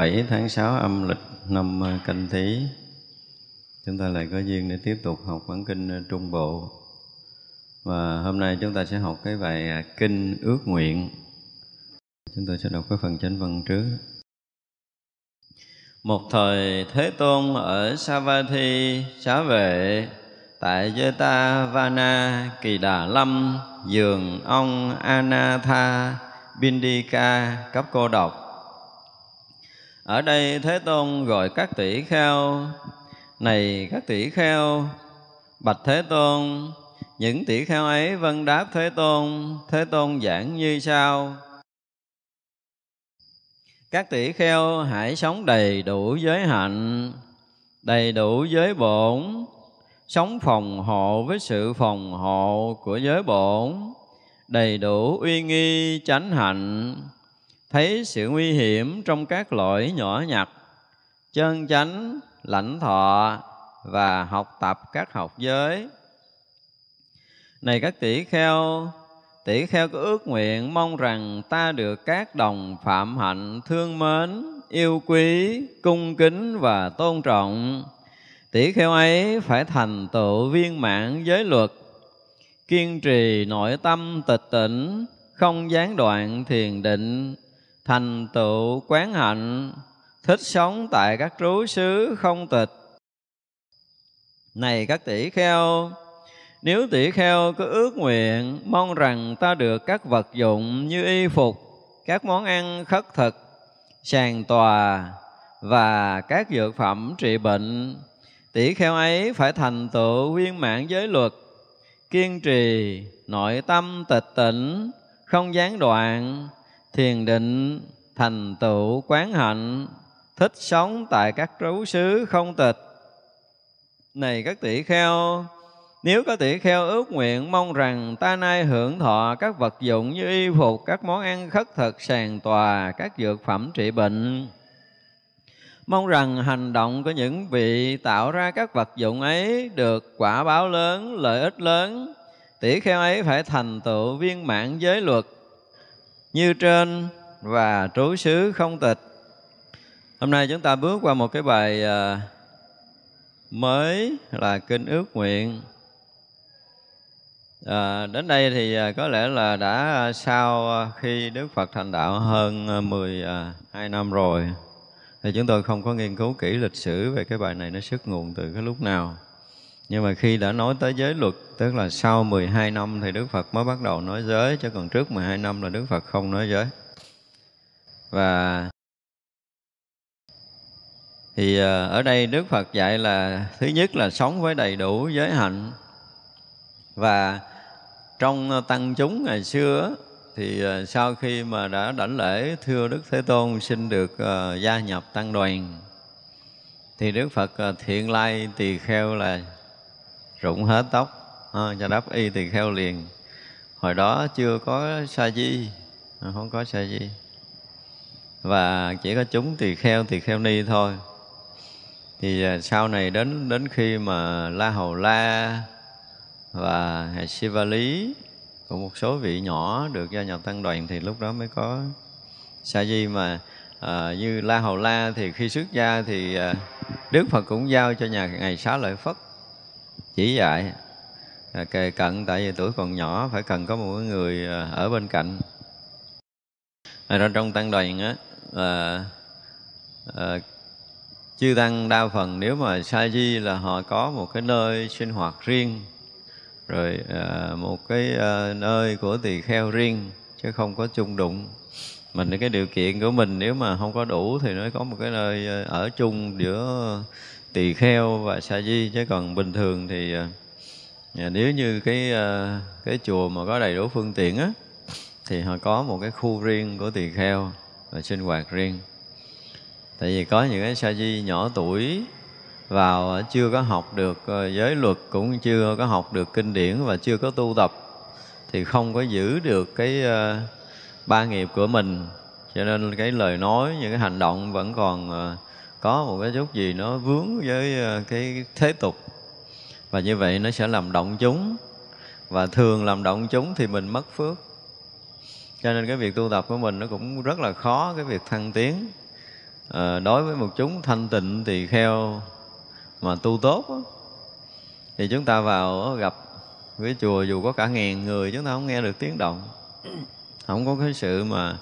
7 tháng 6 âm lịch năm ờ, Canh tí, Chúng ta lại có duyên để tiếp tục học bản kinh ờ, Trung Bộ. Và hôm nay chúng ta sẽ học cái bài à, kinh ước nguyện. Chúng tôi sẽ đọc cái phần chánh văn trước. Một thời Thế Tôn ở Savatthi xá vệ tại Jeta Vana Kỳ Đà Lâm giường ông Anatha Bindika cấp cô độc. Ở đây Thế Tôn gọi các tỷ kheo. Này các tỷ kheo, Bạch Thế Tôn, Những tỷ kheo ấy vân đáp Thế Tôn. Thế Tôn giảng như sau. Các tỷ kheo, hãy sống đầy đủ giới hạnh, đầy đủ giới bổn. Sống phòng hộ với sự phòng hộ của giới bổn. Đầy đủ uy nghi chánh hạnh thấy sự nguy hiểm trong các lỗi nhỏ nhặt, chân chánh, lãnh thọ và học tập các học giới. Này các tỷ kheo tỷ kheo có ước nguyện mong rằng ta được các đồng phạm hạnh thương mến, yêu quý, cung kính và tôn trọng. Tỷ kheo ấy phải thành tựu viên mãn giới luật, kiên trì nội tâm tịch tỉnh không gián đoạn thiền định thành tựu quán hạnh, thích sống tại các trú xứ không tịch. Này các tỷ kheo, nếu tỷ kheo có ước nguyện, mong rằng ta được các vật dụng như y phục, các món ăn khất thực, sàn tòa và các dược phẩm trị bệnh, tỷ kheo ấy phải thành tựu viên mãn giới luật, kiên trì nội tâm tịch tỉnh, không gián đoạn thiền định thành tựu quán hạnh thích sống tại các trú xứ không tịch này các tỷ kheo nếu có tỷ kheo ước nguyện mong rằng ta nay hưởng thọ các vật dụng như y phục, các món ăn khất thực, sàn tòa, các dược phẩm trị bệnh. Mong rằng hành động của những vị tạo ra các vật dụng ấy được quả báo lớn, lợi ích lớn. Tỷ kheo ấy phải thành tựu viên mãn giới luật như trên và trú xứ không tịch. Hôm nay chúng ta bước qua một cái bài à, mới là kinh ước nguyện. À, đến đây thì à, có lẽ là đã sau khi Đức Phật thành đạo hơn à, 12 năm rồi thì chúng tôi không có nghiên cứu kỹ lịch sử về cái bài này nó xuất nguồn từ cái lúc nào. Nhưng mà khi đã nói tới giới luật, tức là sau 12 năm thì Đức Phật mới bắt đầu nói giới, chứ còn trước 12 năm là Đức Phật không nói giới. Và thì ờ, ở đây Đức Phật dạy là thứ nhất là sống với đầy đủ giới hạnh và trong tăng chúng ngày xưa thì ờ, sau khi mà đã đảnh lễ thưa Đức Thế Tôn xin được ờ, gia nhập tăng đoàn thì Đức Phật thiện lai tỳ kheo là rụng hết tóc. À, cho đắp y tỳ kheo liền. Hồi đó chưa có sa di. Không có sa di. Và chỉ có chúng tỳ kheo tỳ kheo ni thôi. Thì à, sau này đến đến khi mà la hầu la và Siva Lý của một số vị nhỏ được gia nhập tăng đoàn thì lúc đó mới có sa di mà à, như la hầu la thì khi xuất gia thì à, đức phật cũng giao cho nhà ngày xá lợi phất chỉ dạy. À, kề cận tại vì tuổi còn nhỏ phải cần có một người à, ở bên cạnh. À, ra trong tăng đoàn á à, à, chư tăng đa phần nếu mà sa di là họ có một cái nơi sinh hoạt riêng rồi à, một cái à, nơi của tỳ kheo riêng chứ không có chung đụng. Mình cái điều kiện của mình nếu mà không có đủ thì nó có một cái nơi à, ở chung giữa tỳ kheo và sa di. Chứ còn bình thường thì à, à, nếu như cái à, cái chùa mà có đầy đủ phương tiện á thì họ có một cái khu riêng của tỳ kheo và sinh hoạt riêng. Tại vì có những cái sa di nhỏ tuổi vào chưa có học được giới luật cũng chưa có học được kinh điển và chưa có tu tập thì không có giữ được cái ba nghiệp của mình. Cho nên cái lời nói những cái hành động vẫn còn uh, có một cái chút gì nó vướng với ờ, cái thế tục. Và như vậy nó sẽ làm động chúng. Và thường làm động chúng thì mình mất phước. Cho nên cái việc tu tập của mình nó cũng rất là khó cái việc thăng tiến. À, đối với một chúng thanh tịnh thì kheo mà tu tốt đó, thì chúng ta vào gặp cái chùa dù có cả ngàn người chúng ta không nghe được tiếng động. Không có cái sự mà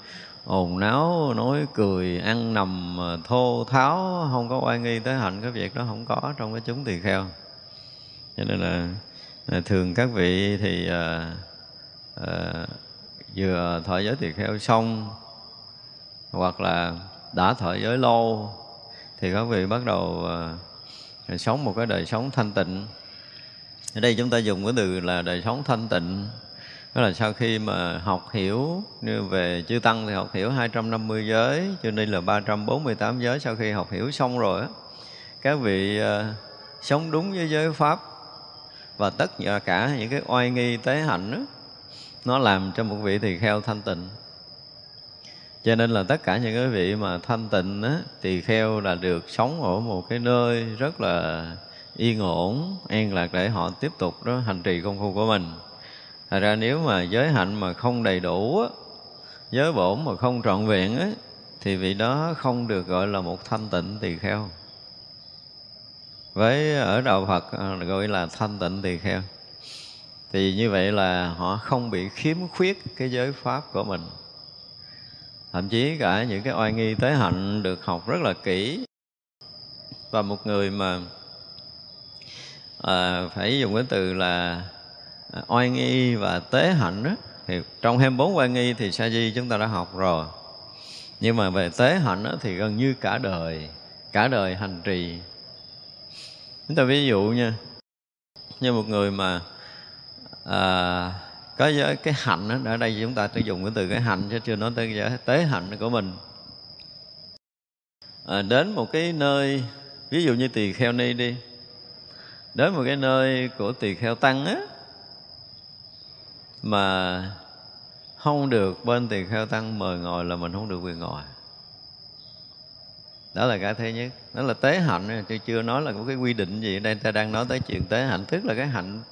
ồn náo nói cười ăn nằm ờ, thô tháo không có oai nghi tới hạnh cái việc đó không có trong cái chúng tỳ kheo. Cho nên là, là thường các vị thì à, à, vừa thọ giới tỳ kheo xong hoặc là đã thọ giới lâu thì các vị bắt đầu à, sống một cái đời sống thanh tịnh. Ở đây chúng ta dùng cái từ là đời sống thanh tịnh đó là sau khi mà học hiểu như về chư tăng thì học hiểu 250 giới cho nên là 348 giới sau khi học hiểu xong rồi á các vị uh, sống đúng với giới pháp và tất cả những cái oai nghi tế hạnh đó, nó làm cho một vị tỳ kheo thanh tịnh. Cho nên là tất cả những cái vị mà thanh tịnh á, tỳ kheo là được sống ở một cái nơi rất là yên ổn an lạc để họ tiếp tục đó hành trì công phu của mình. Thật ra nếu mà giới hạnh mà không đầy đủ á, giới bổn mà không trọn vẹn á, thì vị đó không được gọi là một thanh tịnh tỳ kheo. Với ở đạo Phật à, gọi là thanh tịnh tỳ kheo. Thì như vậy là họ không bị khiếm khuyết cái giới pháp của mình. Thậm chí cả những cái oai nghi tế hạnh được học rất là kỹ. Và một người mà à, phải dùng cái từ là À, oai nghi và tế hạnh đó thì trong 24 oai nghi thì sa di chúng ta đã học rồi. Nhưng mà về tế hạnh đó, thì gần như cả đời cả đời hành trì. Chúng ta ví dụ nha như một người mà à, có giới cái hạnh đó, ở đây chúng ta sử dùng cái từ cái hạnh chứ chưa nói tới giới tế hạnh của mình. À, đến một cái nơi ví dụ như tỳ kheo ni đi đến một cái nơi của tỳ kheo tăng á mà không được bên tỳ kheo tăng mời ngồi là mình không được quyền ngồi. Đó là cái thứ nhất. Đó là tế hạnh. Tôi chưa nói là có cái quy định gì đây. Ta đang nói tới chuyện tế hạnh. Tức là cái hạnh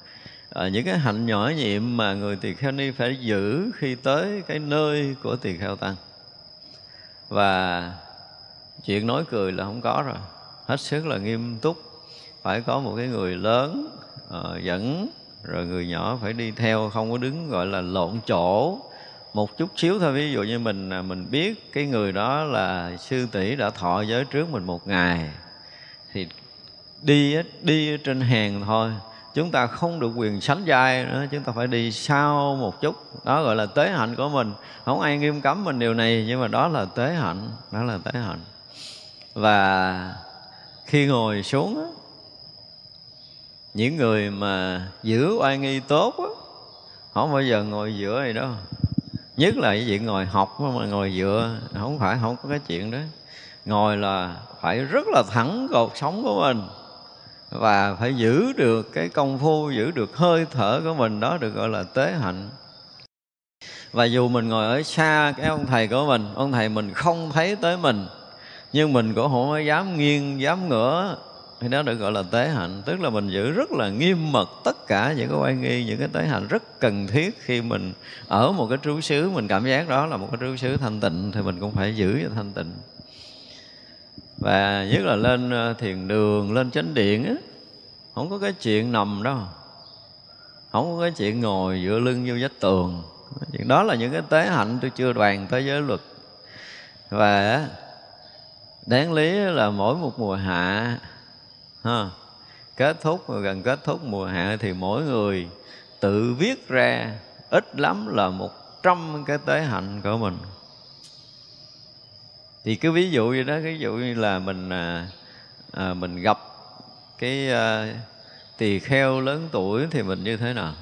à, những cái hạnh nhỏ nhiệm mà người tỳ kheo ni phải giữ khi tới cái nơi của tỳ kheo tăng. Và chuyện nói cười là không có rồi. Hết sức là nghiêm túc. Phải có một cái người lớn uh, dẫn rồi người nhỏ phải đi theo, không có đứng, gọi là, lộn chỗ. Một chút xíu thôi, ví dụ như mình à, mình biết cái người đó là sư tỷ đã thọ giới trước mình một ngày, thì đi đi trên hàng thôi. Chúng ta không được quyền sánh vai nữa, chúng ta phải đi sau một chút. Đó gọi là tế hạnh của mình. Không ai nghiêm cấm mình điều này, nhưng mà đó là tế hạnh, đó là tế hạnh. Và khi ngồi xuống những người mà giữ oai nghi tốt á, không bao giờ ngồi giữa này đâu. Nhất là cái chuyện ngồi học mà ngồi dựa không phải không có cái chuyện đó. Ngồi là phải rất là thẳng cột sống của mình và phải giữ được cái công phu giữ được hơi thở của mình đó được gọi là tế hạnh. Và dù mình ngồi ở xa cái ông thầy của mình ông thầy mình không thấy tới mình nhưng mình cũng không có dám nghiêng dám ngửa thì đó được gọi là tế hạnh. Tức là mình giữ rất là nghiêm mật tất cả những cái oai nghi, những cái tế hạnh rất cần thiết khi mình ở một cái trú xứ. Mình cảm giác đó là một cái trú xứ thanh tịnh thì mình cũng phải giữ cho thanh tịnh. Và nhất là lên ờ, thiền đường, lên chánh điện á, không có cái chuyện nằm đâu. Không có cái chuyện ngồi dựa lưng vô vách tường. Chuyện đó là những cái tế hạnh tôi chưa đoàn tới giới luật. Và đáng lý là mỗi một mùa hạ ha, kết thúc gần kết thúc mùa hạ thì mỗi người tự viết ra ít lắm là một trăm cái tế hạnh của mình. Thì cứ ví dụ như đó ví dụ như là mình à, à, mình gặp cái à, tỳ kheo lớn tuổi thì mình như thế nào?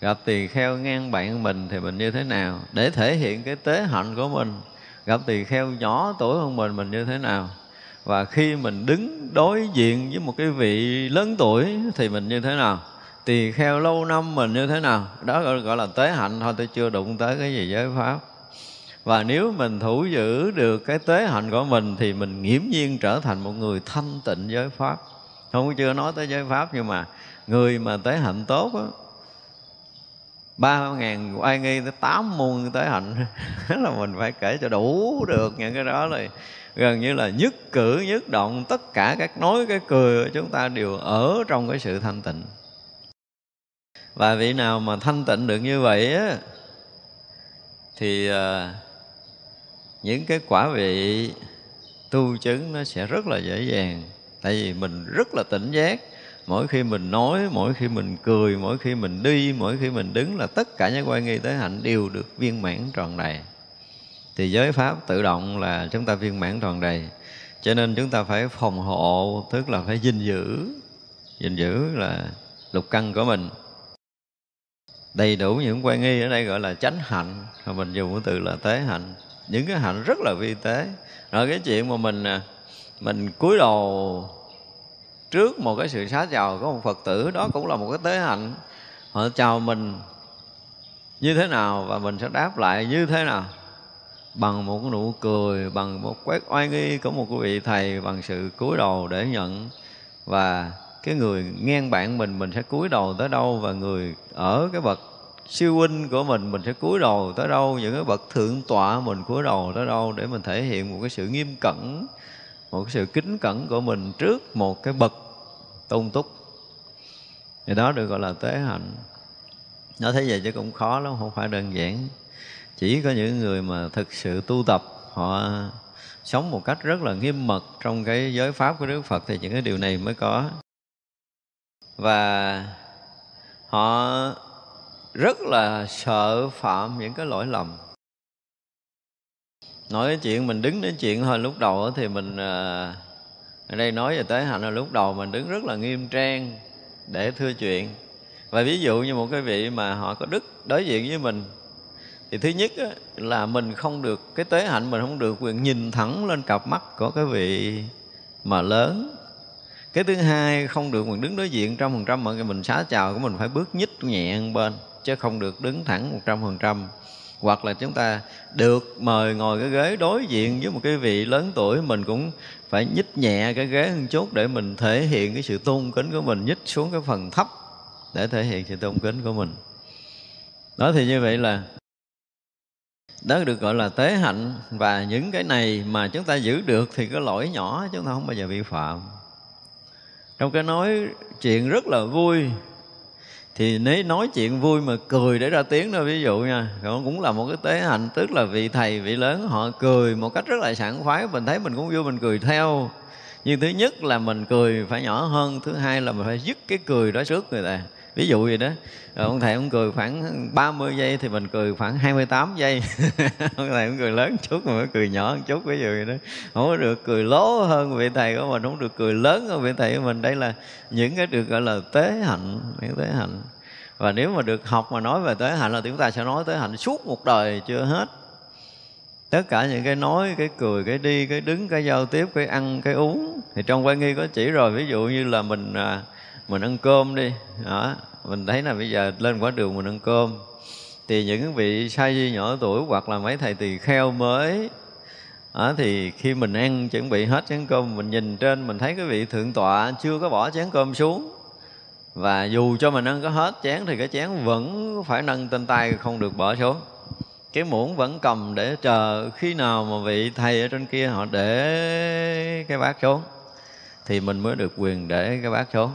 Gặp tỳ kheo ngang bạn mình thì mình như thế nào? Để thể hiện cái tế hạnh của mình. Gặp tỳ kheo nhỏ tuổi hơn mình mình như thế nào? Và khi mình đứng đối diện với một cái vị lớn tuổi thì mình như thế nào? Tỳ kheo lâu năm mình như thế nào? Đó gọi, gọi là tế hạnh. Thôi tôi chưa đụng tới cái gì giới pháp. Và nếu mình thủ giữ được cái tế hạnh của mình thì mình nghiễm nhiên trở thành một người thanh tịnh giới pháp. Không chưa nói tới giới pháp nhưng mà người mà tế hạnh tốt á ba ngàn oai nghi tới tám môn tế hạnh là mình phải kể cho đủ được những cái đó rồi gần như là nhất cử, nhất động, tất cả các nói cái cười của chúng ta đều ở trong cái sự thanh tịnh. Và vị nào mà thanh tịnh được như vậy á, thì à, những cái quả vị tu chứng nó sẽ rất là dễ dàng. Tại vì mình rất là tỉnh giác. Mỗi khi mình nói, mỗi khi mình cười, mỗi khi mình đi, mỗi khi mình đứng là tất cả những quan nghi tới hạnh đều được viên mãn tròn đầy thì giới pháp tự động là chúng ta viên mãn tròn đầy. Cho nên chúng ta phải phòng hộ, tức là phải gìn giữ. Gìn giữ là lục căn của mình. Đầy đủ những quan nghi ở đây gọi là chánh hạnh. Mà mình dùng cái từ là tế hạnh. Những cái hạnh rất là vi tế. Rồi cái chuyện mà mình à, mình cúi đầu trước một cái sự xá chào của một phật tử, đó cũng là một cái tế hạnh. Họ chào mình như thế nào và mình sẽ đáp lại như thế nào? Bằng một cái nụ cười, bằng một quét oai nghi của một vị thầy, bằng sự cúi đầu để nhận. Và cái người ngang bạn mình mình sẽ cúi đầu tới đâu? Và người ở cái bậc siêu huynh của mình mình sẽ cúi đầu tới đâu? Những cái bậc thượng tọa mình cúi đầu tới đâu? Để mình thể hiện một cái sự nghiêm cẩn, một cái sự kính cẩn của mình trước một cái bậc tôn túc. Thì đó được gọi là tế hạnh. Nó thế vậy chứ cũng khó lắm, không phải đơn giản chỉ có những người mà thực sự tu tập, họ sống một cách rất là nghiêm mật trong cái giới pháp của Đức Phật thì những cái điều này mới có. Và họ rất là sợ phạm những cái lỗi lầm. Nói cái chuyện, mình đứng đến chuyện thôi, lúc đầu thì mình ờ, ở đây nói về tế hạnh là lúc đầu mình đứng rất là nghiêm trang để thưa chuyện. Và ví dụ như một cái vị mà họ có đức đối diện với mình thì thứ nhất á, là mình không được cái tế hạnh mình không được quyền nhìn thẳng lên cặp mắt của cái vị mà lớn. Cái thứ hai không được mình đứng đối diện trăm phần trăm người mình xá chào của mình phải bước nhích nhẹ bên chứ không được đứng thẳng một trăm phần trăm. Hoặc là chúng ta được mời ngồi cái ghế đối diện với một cái vị lớn tuổi mình cũng phải nhích nhẹ cái ghế hơn chút để mình thể hiện cái sự tôn kính của mình nhích xuống cái phần thấp để thể hiện sự tôn kính của mình. Đó thì như vậy là đó được gọi là tế hạnh. Và những cái này mà chúng ta giữ được thì cái lỗi nhỏ, chúng ta không bao giờ vi phạm. Trong cái nói chuyện rất là vui, thì nếu nói chuyện vui mà cười để ra tiếng thôi ví dụ nha cũng là một cái tế hạnh. Tức là vị thầy, vị lớn họ cười một cách rất là sảng khoái. Mình thấy mình cũng vui, mình cười theo. Nhưng thứ nhất là mình cười phải nhỏ hơn, thứ hai là mình phải dứt cái cười đó trước người ta ví dụ vậy đó. Rồi ông thầy ông cười khoảng 30 giây thì mình cười khoảng 28 giây. Ông thầy ông cười lớn chút mà cười nhỏ một chút ví dụ vậy đó. Không có được cười lố hơn vị thầy của mình không được cười lớn hơn vị thầy của mình. Đây là những cái được gọi là tế hạnh những tế hạnh. Và nếu mà được học mà nói về tế hạnh là chúng ta sẽ nói tế hạnh suốt một đời chưa hết. Tất cả những cái nói cái cười cái đi cái đứng cái giao tiếp cái ăn cái uống. Thì trong quan nghi có chỉ rồi ví dụ như là mình à, mình ăn cơm đi. Đó mình thấy là bây giờ lên quả đường mình ăn cơm. Thì những vị sa di nhỏ tuổi hoặc là mấy thầy tỳ kheo mới đó, thì khi mình ăn chuẩn bị hết chén cơm mình nhìn trên mình thấy cái vị thượng tọa chưa có bỏ chén cơm xuống. Và dù cho mình ăn có hết chén thì cái chén vẫn phải nâng trên tay không được bỏ xuống. Cái muỗng vẫn cầm để chờ khi nào mà vị thầy ở trên kia họ để cái bát xuống thì mình mới được quyền để cái bát xuống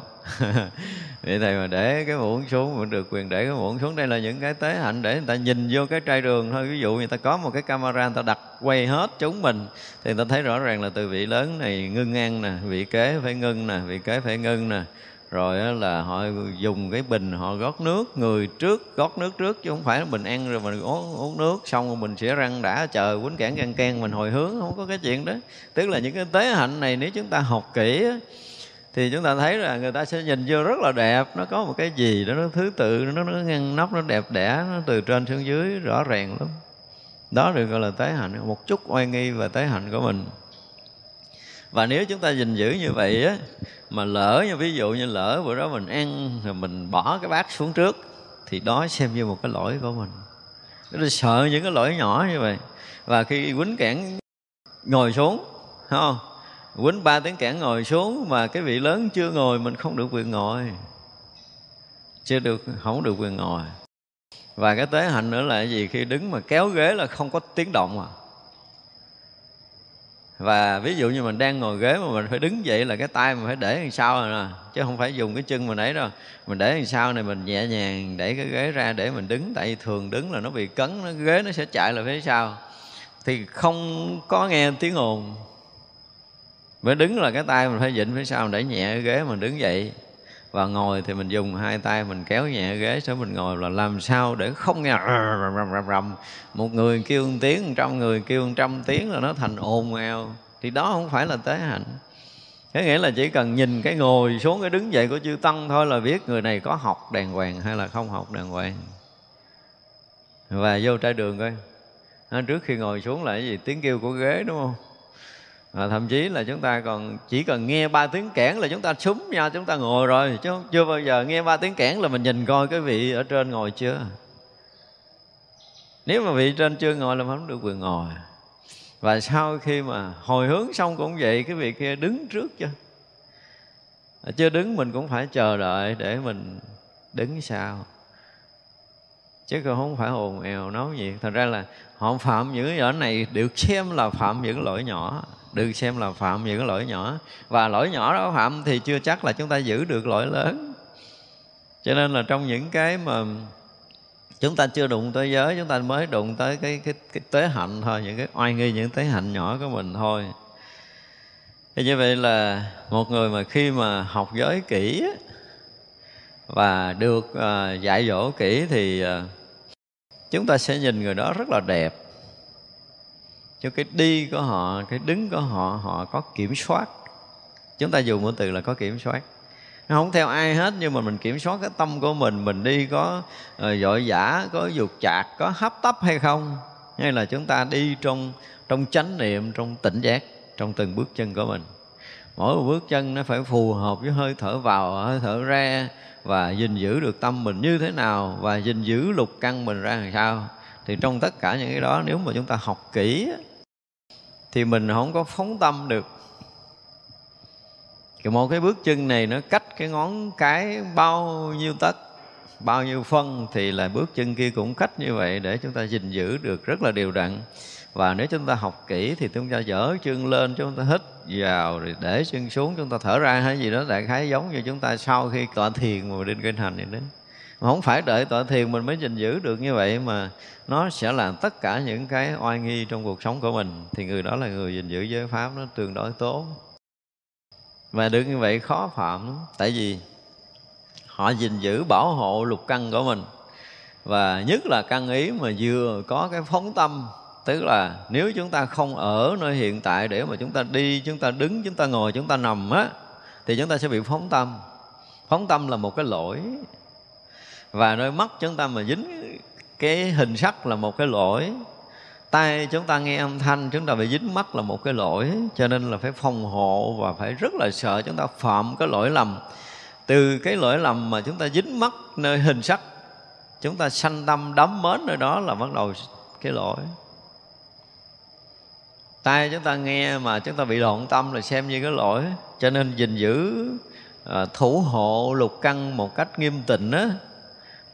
vậy thầy mà để cái muỗng xuống mình được quyền để cái muỗng xuống. Đây là những cái tế hạnh để người ta nhìn vô cái trai đường thôi. Ví dụ người ta có một cái camera người ta đặt quay hết chúng mình thì người ta thấy rõ ràng là từ vị lớn này ngưng ăn nè vị kế phải ngưng nè vị kế phải ngưng nè. Rồi là họ dùng cái bình họ gót nước người trước gót nước trước chứ không phải là mình ăn rồi mình uống, uống nước xong rồi mình sẽ răng đã chờ quýnh cản can can mình hồi hướng không có cái chuyện đó. Tức là những cái tế hạnh này nếu chúng ta học kỹ thì chúng ta thấy là người ta sẽ nhìn vô rất là đẹp. Nó có một cái gì đó, nó thứ tự, nó nó ngăn nắp, nó đẹp đẽ, nó từ trên xuống dưới, rõ ràng lắm. Đó được gọi là tế hạnh, một chút oai nghi và tế hạnh của mình. Và nếu chúng ta gìn giữ như vậy á, mà lỡ như ví dụ như lỡ bữa đó mình ăn rồi mình bỏ cái bát xuống trước, thì đó xem như một cái lỗi của mình. Nó sợ những cái lỗi nhỏ như vậy. Và khi quýnh cản ngồi xuống không? Quýnh ba tiếng cản ngồi xuống mà cái vị lớn chưa ngồi, mình không được quyền ngồi. Chưa được, không được quyền ngồi. Và cái tế hạnh nữa là cái gì? Khi đứng mà kéo ghế là không có tiếng động à. Và ví dụ như mình đang ngồi ghế mà mình phải đứng dậy là cái tay mình phải để đằng sau rồi nè. Chứ không phải dùng cái chân mình ấy đâu. Mình để đằng sau này, mình nhẹ nhàng đẩy cái ghế ra để mình đứng. Tại vì thường đứng là nó bị cấn, nó ghế nó sẽ chạy lại phía sau thì không có nghe tiếng ồn mới đứng là cái tay mình phải vịnh phía sau mình đẩy nhẹ cái ghế mình đứng dậy và ngồi thì mình dùng hai tay mình kéo nhẹ ghế sau mình ngồi là làm sao để không nghe rầm rầm rầm rầm một người kêu một tiếng, một trăm người kêu một trăm tiếng là nó thành ồn ào thì đó không phải là tế hạnh có nghĩa là chỉ cần nhìn cái ngồi xuống cái đứng dậy của chư Tăng thôi là biết người này có học đàng hoàng hay là không học đàng hoàng. Và vô trái đường coi. Trước khi ngồi xuống là cái gì? Tiếng kêu của ghế, đúng không? À, thậm chí là chúng ta còn chỉ cần nghe ba tiếng kẽn là chúng ta súng nhau chúng ta ngồi rồi chứ chưa bao giờ nghe ba tiếng kẽn là mình nhìn coi cái vị ở trên ngồi chưa. Nếu mà vị trên chưa ngồi là không được quyền ngồi. Và sau khi mà hồi hướng xong cũng vậy cái vị kia đứng trước chưa à, chưa đứng mình cũng phải chờ đợi để mình đứng sau. Chứ không phải ồn ào náo nhiệt. Thật ra là họ phạm những cái này được xem là phạm những lỗi nhỏ được xem là phạm những lỗi nhỏ. Và lỗi nhỏ đó phạm thì chưa chắc là chúng ta giữ được lỗi lớn. Cho nên là trong những cái mà chúng ta chưa đụng tới giới chúng ta mới đụng tới cái cái, cái tế hạnh thôi những cái oai nghi những tế hạnh nhỏ của mình thôi. Thì như vậy là một người mà khi mà học giới kỹ và được à, dạy dỗ kỹ thì à, chúng ta sẽ nhìn người đó rất là đẹp cho cái đi của họ cái đứng của họ họ có kiểm soát. Chúng ta dùng một từ là có kiểm soát. Nó không theo ai hết nhưng mà mình kiểm soát cái tâm của mình mình đi có uh, dội có dục chạc có hấp tấp hay không hay là chúng ta đi trong trong chánh niệm trong tỉnh giác trong từng bước chân của mình. Mỗi một bước chân nó phải phù hợp với hơi thở vào hơi thở ra và gìn giữ được tâm mình như thế nào và gìn giữ lục căn mình ra làm sao. Thì trong tất cả những cái đó nếu mà chúng ta học kỹ thì mình không có phóng tâm được. Thì một cái bước chân này nó cách cái ngón cái bao nhiêu tấc, bao nhiêu phân thì là bước chân kia cũng cách như vậy để chúng ta gìn giữ được rất là đều đặn. Và nếu chúng ta học kỹ thì chúng ta dở chân lên, chúng ta hít vào rồi để chân xuống, chúng ta thở ra hay gì đó đại khái giống như chúng ta sau khi tọa thiền mà định kinh hành vậy đó mà không phải đợi tọa thiền mình mới gìn giữ được như vậy mà nó sẽ làm tất cả những cái oai nghi trong cuộc sống của mình. Thì người đó là người gìn giữ giới pháp, nó tương đối tốt. Và được như vậy khó phạm lắm. Tại vì họ gìn giữ bảo hộ lục căn của mình. Và nhất là căn ý mà vừa có cái phóng tâm, tức là nếu chúng ta không ở nơi hiện tại để mà chúng ta đi, chúng ta đứng, chúng ta ngồi, chúng ta nằm á, thì chúng ta sẽ bị phóng tâm. Phóng tâm là một cái lỗi và nơi mắt chúng ta mà dính cái hình sắc là một cái lỗi. Tay chúng ta nghe âm thanh, chúng ta bị dính mắt là một cái lỗi. Cho nên là phải phòng hộ và phải rất là sợ chúng ta phạm cái lỗi lầm. Từ cái lỗi lầm mà chúng ta dính mắt nơi hình sắc, chúng ta sanh tâm đắm mến nơi đó là bắt đầu cái lỗi. Tay chúng ta nghe mà chúng ta bị loạn tâm là xem như cái lỗi. Cho nên gìn giữ ờ, thủ hộ lục căn một cách nghiêm tịnh á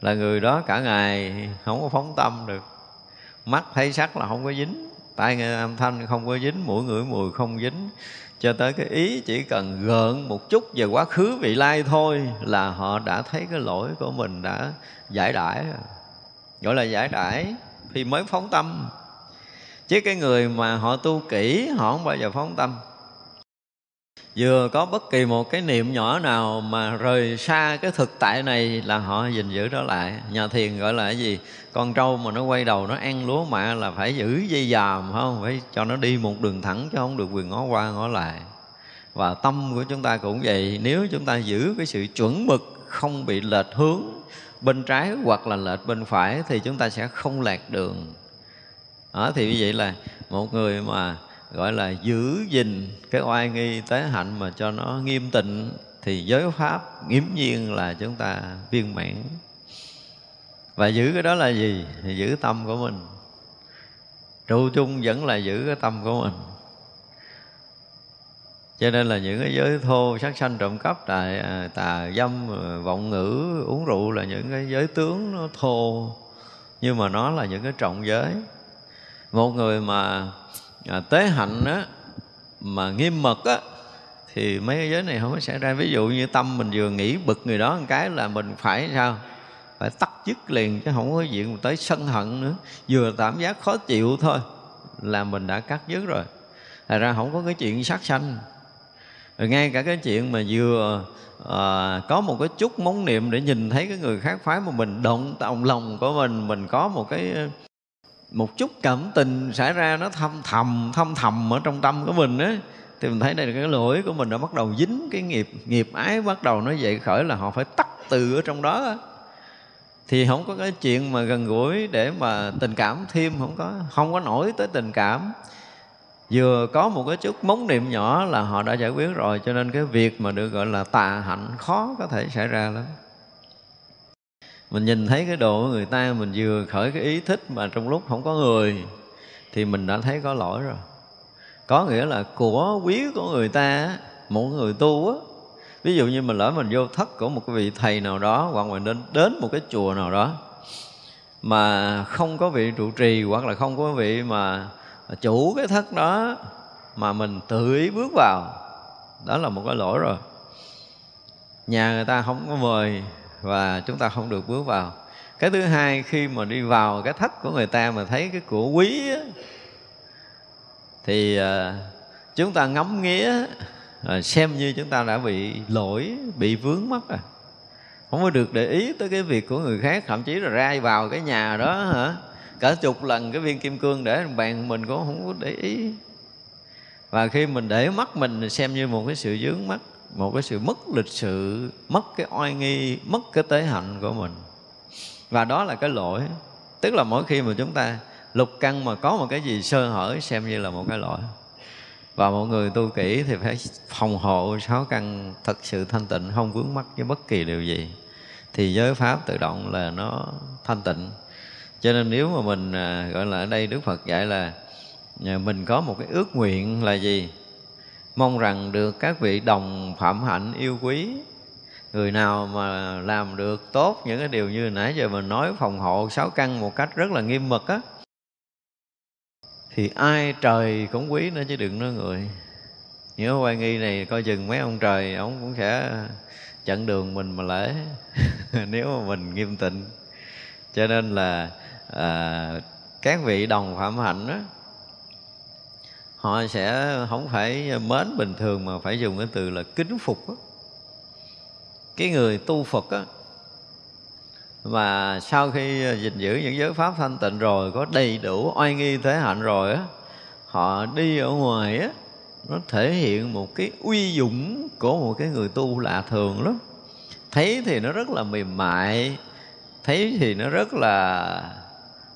là người đó cả ngày không có phóng tâm được. Mắt thấy sắc là không có dính, tai nghe âm thanh không có dính, mũi ngửi mùi không dính. Cho tới cái ý chỉ cần gợn một chút về quá khứ vị lai thôi là họ đã thấy cái lỗi của mình đã giải đãi gọi là giải đãi thì mới phóng tâm. Chứ cái người mà họ tu kỹ, họ không bao giờ phóng tâm vừa có bất kỳ một cái niệm nhỏ nào mà rời xa cái thực tại này là họ gìn giữ đó lại. Nhà thiền gọi là cái gì? Con trâu mà nó quay đầu nó ăn lúa mạ là phải giữ dây dòm không? Phải cho nó đi một đường thẳng chứ không được quyền ngó qua ngó lại. Và tâm của chúng ta cũng vậy. Nếu chúng ta giữ cái sự chuẩn mực không bị lệch hướng bên trái hoặc là lệch bên phải thì chúng ta sẽ không lạc đường. Đó, thì như vậy là một người mà gọi là giữ gìn cái oai nghi tế hạnh mà cho nó nghiêm tịnh thì giới pháp nghiễm nhiên là chúng ta viên mãn. Và giữ cái đó là gì? Thì giữ tâm của mình. Trụ chung vẫn là giữ cái tâm của mình. Cho nên là những cái giới thô sát sanh trộm cắp tà, à, tà dâm ờ, vọng ngữ uống rượu là những cái giới tướng nó thô. Nhưng mà nó là những cái trọng giới. Một người mà à, tế hạnh á mà nghiêm mật á thì mấy cái giới này không có xảy ra. Ví dụ như tâm mình vừa nghĩ bực người đó một cái là mình phải sao? Phải tắt dứt liền chứ không có chuyện tới sân hận nữa. Vừa cảm giác khó chịu thôi là mình đã cắt dứt rồi. Thật ra không có cái chuyện sát sanh. Rồi ngay cả cái chuyện mà vừa à, có một cái chút móng niệm để nhìn thấy cái người khác phái mà mình động tòng lòng của mình mình có một cái một chút cảm tình xảy ra nó thâm thầm thâm thầm ở trong tâm của mình á, thì mình thấy đây là cái lỗi của mình đã bắt đầu dính cái nghiệp nghiệp ái bắt đầu nó dậy khởi là họ phải tắt từ ở trong đó thì không có cái chuyện mà gần gũi để mà tình cảm thêm, không có không có nổi tới tình cảm. Vừa có một cái chút móng niệm nhỏ là họ đã giải quyết rồi, cho nên cái việc mà được gọi là tà hạnh khó có thể xảy ra lắm mình nhìn thấy cái đồ của người ta, mình vừa khởi cái ý thích mà trong lúc không có người, thì mình đã thấy có lỗi rồi. Có nghĩa là của quý của người ta một người tu á, ví dụ như mình lỡ mình vô thất của một cái vị thầy nào đó, hoặc mình đến đến một cái chùa nào đó, mà không có vị trụ trì, hoặc là không có vị mà chủ cái thất đó, mà mình tự ý bước vào, đó là một cái lỗi rồi. Nhà người ta không có mời và chúng ta không được bước vào. Cái thứ hai khi mà đi vào cái thất của người ta mà thấy cái của quý á, thì ờ, chúng ta ngắm nghía ờ, xem như chúng ta đã bị lỗi bị vướng mất à. Không có được để ý tới cái việc của người khác thậm chí là ra vào cái nhà đó hả? Cả chục lần cái viên kim cương để bàn mình cũng không có để ý. Và khi mình để mắt mình xem như một cái sự dướng mắt một cái sự mất lịch sự, mất cái oai nghi, mất cái tế hạnh của mình. Và đó là cái lỗi. Tức là mỗi khi mà chúng ta lục căn mà có một cái gì sơ hở, xem như là một cái lỗi. Và mọi người tu kỹ thì phải phòng hộ sáu căn thật sự thanh tịnh, không vướng mắc với bất kỳ điều gì. Thì giới pháp tự động là nó thanh tịnh. Cho nên nếu mà mình à, gọi là ở đây đức phật dạy là à, mình có một cái ước nguyện là gì? Mong rằng được các vị đồng phạm hạnh yêu quý. Người nào mà làm được tốt những cái điều như nãy giờ mình nói phòng hộ sáu căn một cách rất là nghiêm mật á thì ai trời cũng quý nữa chứ đừng nói người. Nhớ quan nghi này coi chừng mấy ông trời ông cũng sẽ chặn đường mình mà lễ. Nếu mà mình nghiêm tịnh. Cho nên là à, các vị đồng phạm hạnh đó họ sẽ không phải mến bình thường mà phải dùng cái từ là kính phục đó. cái người tu phật á, mà sau khi gìn giữ những giới pháp thanh tịnh rồi, có đầy đủ oai nghi thế hạnh rồi á, họ đi ở ngoài á, nó thể hiện một cái uy dũng của một cái người tu lạ thường lắm thấy thì nó rất là mềm mại, thấy thì nó rất là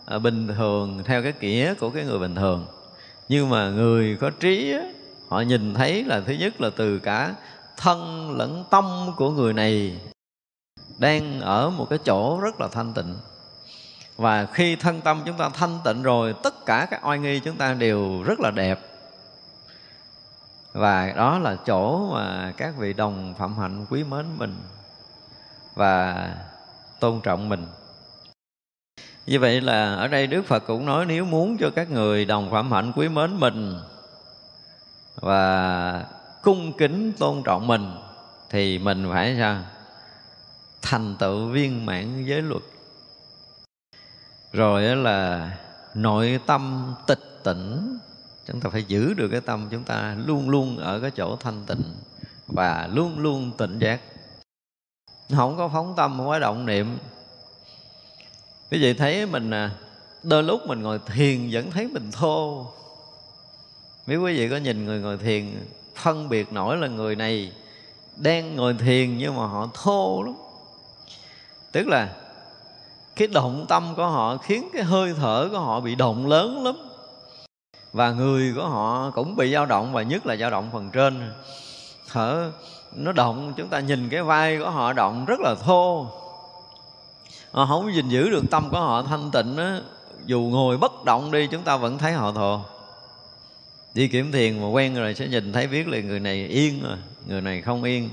à, bình thường theo cái nghĩa của cái người bình thường nhưng mà người có trí á, họ nhìn thấy là thứ nhất là từ cả thân lẫn tâm của người này đang ở một cái chỗ rất là thanh tịnh. Và khi thân tâm chúng ta thanh tịnh rồi tất cả các oai nghi chúng ta đều rất là đẹp. Và đó là chỗ mà các vị đồng phạm hạnh quý mến mình và tôn trọng mình như vậy là ở đây đức phật cũng nói nếu muốn cho các người đồng phạm hạnh quý mến mình và cung kính tôn trọng mình thì mình phải sao? Thành tựu viên mãn giới luật. Rồi là nội tâm tịch tỉnh. Chúng ta phải giữ được cái tâm chúng ta luôn luôn ở cái chỗ thanh tịnh và luôn luôn tỉnh giác. Không có phóng tâm, không có động niệm quý vị thấy mình à, đôi lúc mình ngồi thiền vẫn thấy mình thô. Nếu quý vị có nhìn người ngồi thiền phân biệt nổi là người này đang ngồi thiền nhưng mà họ thô lắm. Tức là cái động tâm của họ khiến cái hơi thở của họ bị động lớn lắm. Và người của họ cũng bị dao động và nhất là dao động phần trên. Thở nó động chúng ta nhìn cái vai của họ động rất là thô họ không gìn giữ được tâm của họ, thanh tịnh á, dù ngồi bất động đi, chúng ta vẫn thấy họ thồ đi kiểm thiền mà quen rồi sẽ nhìn thấy biết là người này yên rồi, người này không yên.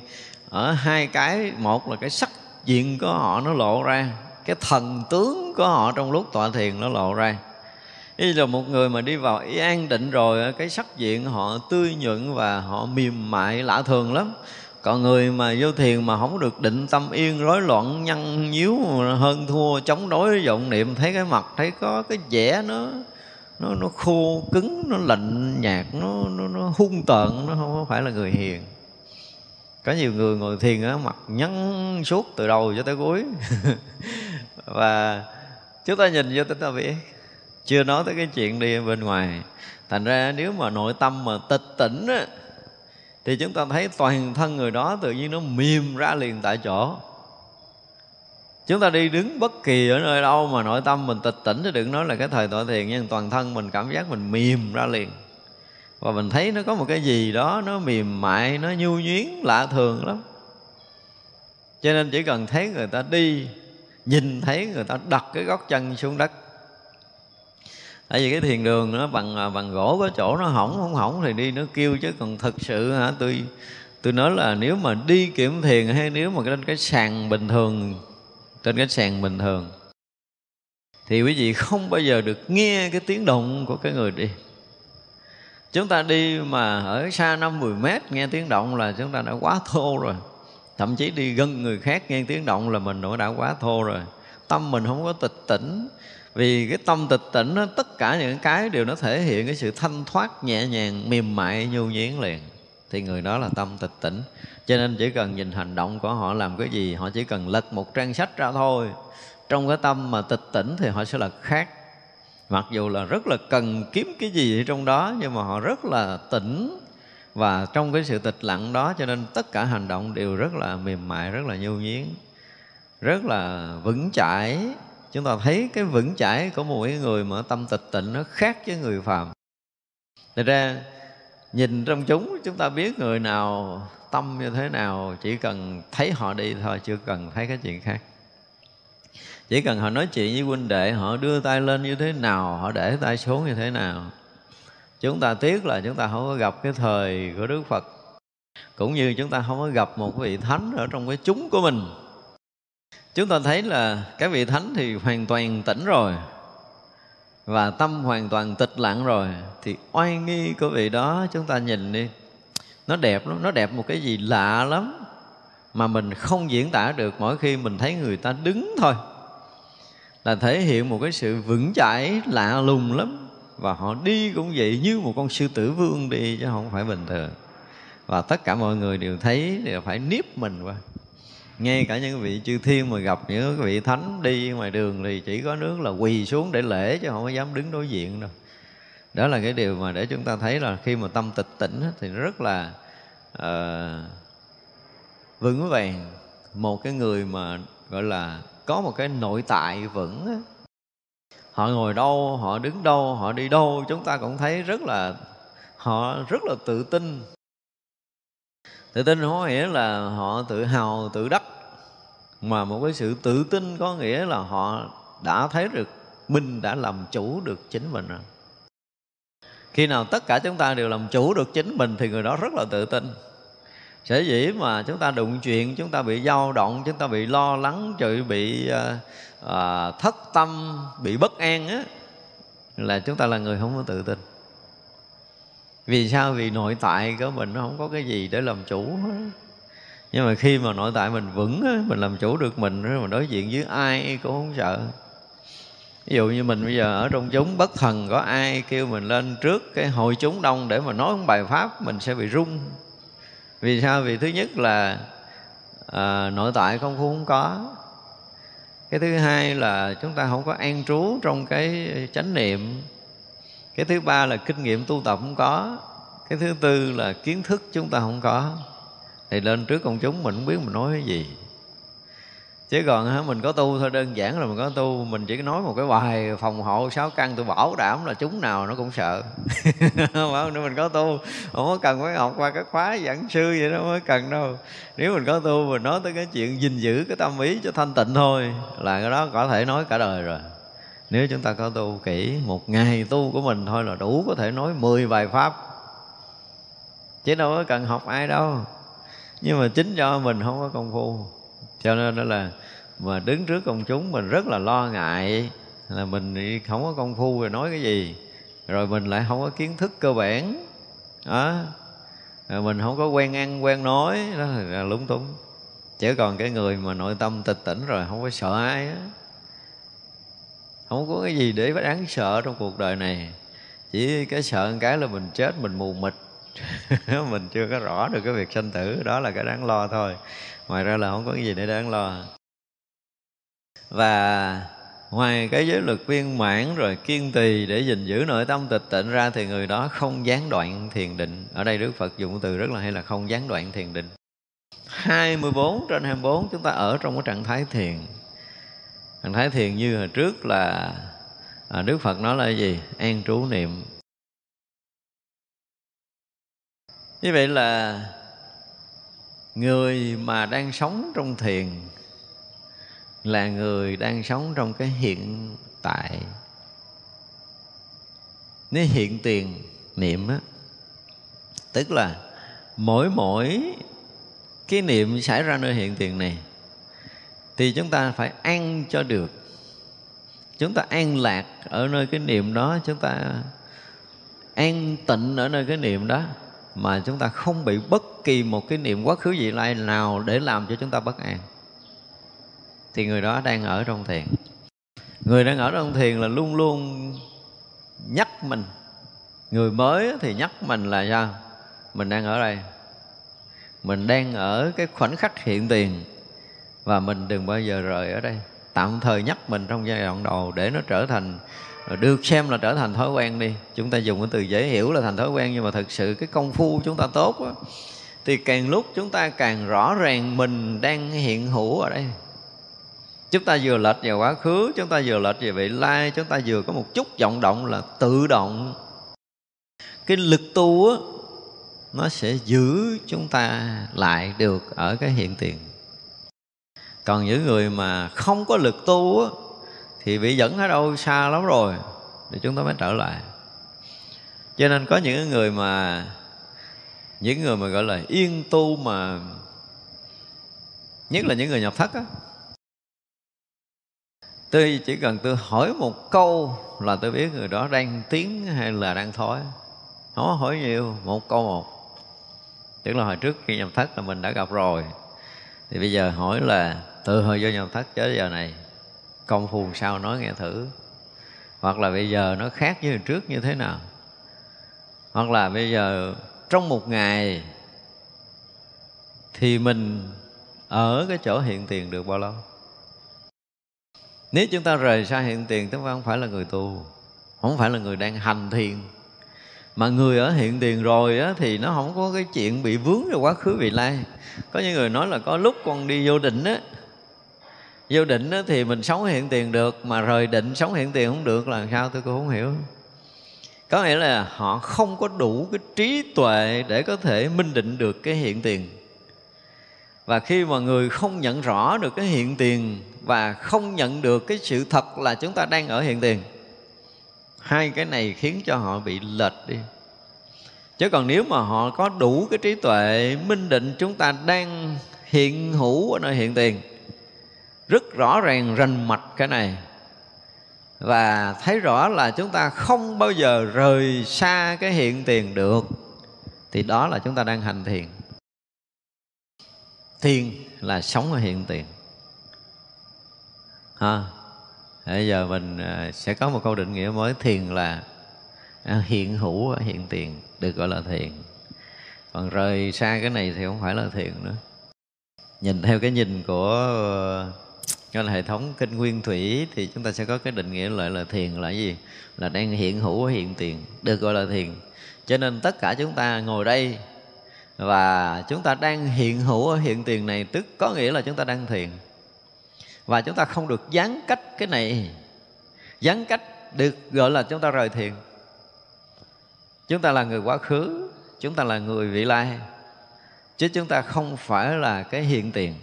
Ở hai cái, một là cái sắc diện của họ nó lộ ra, cái thần tướng của họ trong lúc tọa thiền nó lộ ra. Ý là một người mà đi vào ý an định rồi Cái sắc diện họ tươi nhuận và họ mềm mại lạ thường lắm còn người mà vô thiền mà không được định tâm yên rối loạn nhăn nhíu hơn thua chống đối vọng niệm thấy cái mặt thấy có cái vẻ nó nó nó khô cứng nó lạnh nhạt nó nó, nó hung tợn nó không phải là người hiền. Có nhiều người ngồi thiền á mặt nhăn suốt từ đầu cho tới cuối. Và chúng ta nhìn vô chúng ta biết. Chưa nói tới cái chuyện đi bên ngoài. Thành ra nếu mà nội tâm mà tịch tỉnh á thì chúng ta thấy toàn thân người đó tự nhiên nó mềm ra liền tại chỗ. Chúng ta đi đứng bất kỳ ở nơi đâu mà nội tâm mình tịch tỉnh thì đừng nói là cái thời tội thiền, nhưng toàn thân mình cảm giác mình mềm ra liền. Và mình thấy nó có một cái gì đó, nó mềm mại, nó nhu nhuyến lạ thường lắm. Cho nên chỉ cần thấy người ta đi, nhìn thấy người ta đặt cái gót chân xuống đất tại vì cái thiền đường nó bằng à, bằng gỗ có chỗ nó hỏng, không hỏng thì đi nó kêu chứ. Còn thực sự, hả, tôi tôi nói là nếu mà đi kiểm thiền hay nếu mà trên cái sàn bình thường, trên cái sàn bình thường, thì quý vị không bao giờ được nghe cái tiếng động của cái người đi. Chúng ta đi mà ở xa năm 10 mét nghe tiếng động là chúng ta đã quá thô rồi. Thậm chí đi gần người khác nghe tiếng động là mình đã quá thô rồi. Tâm mình không có tịch tỉnh vì cái tâm tịch tỉnh đó, tất cả những cái đều nó thể hiện cái sự thanh thoát nhẹ nhàng mềm mại nhu nhuyến liền. Thì người đó là tâm tịch tỉnh cho nên chỉ cần nhìn hành động của họ làm cái gì họ chỉ cần lật một trang sách ra thôi. Trong cái tâm mà tịch tỉnh thì họ sẽ là khác. Mặc dù là rất là cần kiếm cái gì trong đó nhưng mà họ rất là tỉnh và trong cái sự tịch lặng đó cho nên tất cả hành động đều rất là mềm mại rất là nhu nhuyến rất là vững chãi chúng ta thấy cái vững chãi của một người mà tâm tịch tịnh nó khác với người phàm. Thật ra, nhìn trong chúng chúng ta biết người nào tâm như thế nào, chỉ cần thấy họ đi thôi, chưa cần thấy cái chuyện khác. Chỉ cần họ nói chuyện với huynh đệ, họ đưa tay lên như thế nào, họ để tay xuống như thế nào, chúng ta tiếc là chúng ta không có gặp cái thời của đức phật. Cũng như chúng ta không có gặp một vị thánh ở trong cái chúng của mình chúng ta thấy là các vị thánh thì hoàn toàn tỉnh rồi và tâm hoàn toàn tịch lặng rồi. Thì oai nghi của vị đó chúng ta nhìn đi. Nó đẹp lắm, nó đẹp một cái gì lạ lắm mà mình không diễn tả được. Mỗi khi mình thấy người ta đứng thôi là thể hiện một cái sự vững chãi lạ lùng lắm. Và họ đi cũng vậy, như một con sư tử vương đi chứ không phải bình thường. Và tất cả mọi người đều thấy đều phải níp mình qua ngay cả những vị chư thiên mà gặp những vị thánh đi ngoài đường thì chỉ có nước là quỳ xuống để lễ chứ không có dám đứng đối diện đâu. Đó là cái điều mà để chúng ta thấy là khi mà tâm tịch tỉnh thì nó rất là uh, vững vàng. Một cái người mà gọi là có một cái nội tại vững họ ngồi đâu họ đứng đâu họ đi đâu chúng ta cũng thấy rất là họ rất là tự tin tự tin không có nghĩa là họ tự hào tự đắc. Mà một cái sự tự tin có nghĩa là họ đã thấy được mình đã làm chủ được chính mình rồi. Khi nào tất cả chúng ta đều làm chủ được chính mình thì người đó rất là tự tin. Sở dĩ mà chúng ta đụng chuyện chúng ta bị dao động chúng ta bị lo lắng rồi bị uh, thất tâm bị bất an á là chúng ta là người không có tự tin vì sao? Vì nội tại của mình nó không có cái gì để làm chủ nhưng mà khi mà nội tại mình vững mình làm chủ được mình rồi mình đối diện với ai cũng không sợ. Ví dụ như mình bây giờ ở trong chúng bất thần có ai kêu mình lên trước cái hội chúng đông để mà nói một bài pháp mình sẽ bị rung. Vì sao? Vì thứ nhất là à, nội tại không phu không có. Cái thứ hai là chúng ta không có an trú trong cái chánh niệm cái thứ ba là kinh nghiệm tu tập không có. Cái thứ tư là kiến thức chúng ta không có. Thì lên trước công chúng mình không biết mình nói cái gì. Chứ còn hả, mình có tu thôi, đơn giản là mình có tu, mình chỉ nói một cái bài phòng hộ, sáu căn, tôi bảo đảm là chúng nào nó cũng sợ. Bảo nếu mình có tu, không có cần phải học qua cái khóa giảng sư vậy đó mới cần đâu. Nếu mình có tu, mình nói tới cái chuyện gìn giữ cái tâm ý cho thanh tịnh thôi, là cái đó có thể nói cả đời rồi nếu chúng ta có tu kỹ một ngày tu của mình thôi là đủ có thể nói 10 bài pháp. Chứ đâu có cần học ai đâu. Nhưng mà chính do mình không có công phu. Cho nên đó là mà đứng trước công chúng mình rất là lo ngại là mình không có công phu rồi nói cái gì. Rồi mình lại không có kiến thức cơ bản. Đó. Rồi mình không có quen ăn, quen nói. Đó là lúng túng. Chứ còn cái người mà nội tâm tịch tỉnh rồi, không có sợ ai á không có cái gì để phải đáng sợ trong cuộc đời này. Chỉ cái sợ một cái là mình chết, mình mù mịt. Mình chưa có rõ được cái việc sanh tử, đó là cái đáng lo thôi. Ngoài ra là không có cái gì để đáng lo. Và ngoài cái giới luật viên mãn rồi kiên trì để gìn giữ nội tâm tịch tịnh ra thì người đó không gián đoạn thiền định. Ở đây Đức Phật dùng từ rất là hay là không gián đoạn thiền định. 24 trên 24 chúng ta ở trong cái trạng thái thiền trạng thái thiền như hồi trước là à, Đức Phật nói là gì? An trú niệm. Như vậy là người mà đang sống trong thiền là người đang sống trong cái hiện tại. Nếu hiện tiền niệm á tức là mỗi mỗi cái niệm xảy ra nơi hiện tiền này thì chúng ta phải ăn cho được. Chúng ta an lạc ở nơi cái niệm đó, chúng ta an tịnh ở nơi cái niệm đó, mà chúng ta không bị bất kỳ một cái niệm quá khứ vị lai nào để làm cho chúng ta bất an. Thì người đó đang ở trong thiền. Người đang ở trong thiền là luôn luôn nhắc mình. Người mới thì nhắc mình là sao? Mình đang ở đây. Mình đang ở cái khoảnh khắc hiện tiền và mình đừng bao giờ rời ở đây. Tạm thời nhắc mình trong giai đoạn đầu để nó trở thành, được xem là trở thành thói quen đi. Chúng ta dùng cái từ dễ hiểu là thành thói quen, nhưng mà thực sự cái công phu chúng ta tốt quá. Thì càng lúc chúng ta càng rõ ràng mình đang hiện hữu ở đây. Chúng ta vừa lệch về quá khứ, chúng ta vừa lệch về vị lai, chúng ta vừa có một chút vọng động là tự động. Cái lực tu á, nó sẽ giữ chúng ta lại được ở cái hiện tiền còn những người mà không có lực tu á, thì bị dẫn ở đâu xa lắm rồi, thì chúng ta mới trở lại. Cho nên có những người mà, những người mà gọi là yên tu mà, nhất là những người nhập thất á. Tôi chỉ cần tôi hỏi một câu là tôi biết người đó đang tiến hay là đang thói không hỏi nhiều, một câu một. Tức là hồi trước khi nhập thất là mình đã gặp rồi. Thì bây giờ hỏi là tự hồi vô nhập thất tới giờ này. Công phu sao nói nghe thử. Hoặc là bây giờ nó khác với trước như thế nào. Hoặc là bây giờ trong một ngày thì mình ở cái chỗ hiện tiền được bao lâu? Nếu chúng ta rời xa hiện tiền chúng ta không phải là người tu không phải là người đang hành thiền mà người ở hiện tiền rồi á, thì nó không có cái chuyện bị vướng vào quá khứ vị lai. Có những người nói là có lúc con đi vô định á vô định thì mình sống hiện tiền được, mà rời định sống hiện tiền không được là sao tôi cũng không hiểu. Có nghĩa là họ không có đủ cái trí tuệ để có thể minh định được cái hiện tiền. Và khi mà người không nhận rõ được cái hiện tiền và không nhận được cái sự thật là chúng ta đang ở hiện tiền, hai cái này khiến cho họ bị lệch đi. Chứ còn nếu mà họ có đủ cái trí tuệ minh định chúng ta đang hiện hữu ở nơi hiện tiền rất rõ ràng rành mạch cái này. Và thấy rõ là chúng ta không bao giờ rời xa cái hiện tiền được, thì đó là chúng ta đang hành thiền. Thiền là sống ở hiện tiền. Ha bây giờ mình à, sẽ có một câu định nghĩa mới. Thiền là à, hiện hữu ở hiện tiền, được gọi là thiền. Còn rời xa cái này thì không phải là thiền nữa. Nhìn theo cái nhìn của gọi là hệ thống kinh nguyên thủy thì chúng ta sẽ có cái định nghĩa lại là thiền là gì? Là đang hiện hữu hiện tiền, được gọi là thiền. Cho nên tất cả chúng ta ngồi đây và chúng ta đang hiện hữu ở hiện tiền này, tức có nghĩa là chúng ta đang thiền. Và chúng ta không được gián cách cái này. Gián cách được gọi là chúng ta rời thiền. Chúng ta là người quá khứ, chúng ta là người vị lai. Chứ chúng ta không phải là cái hiện tiền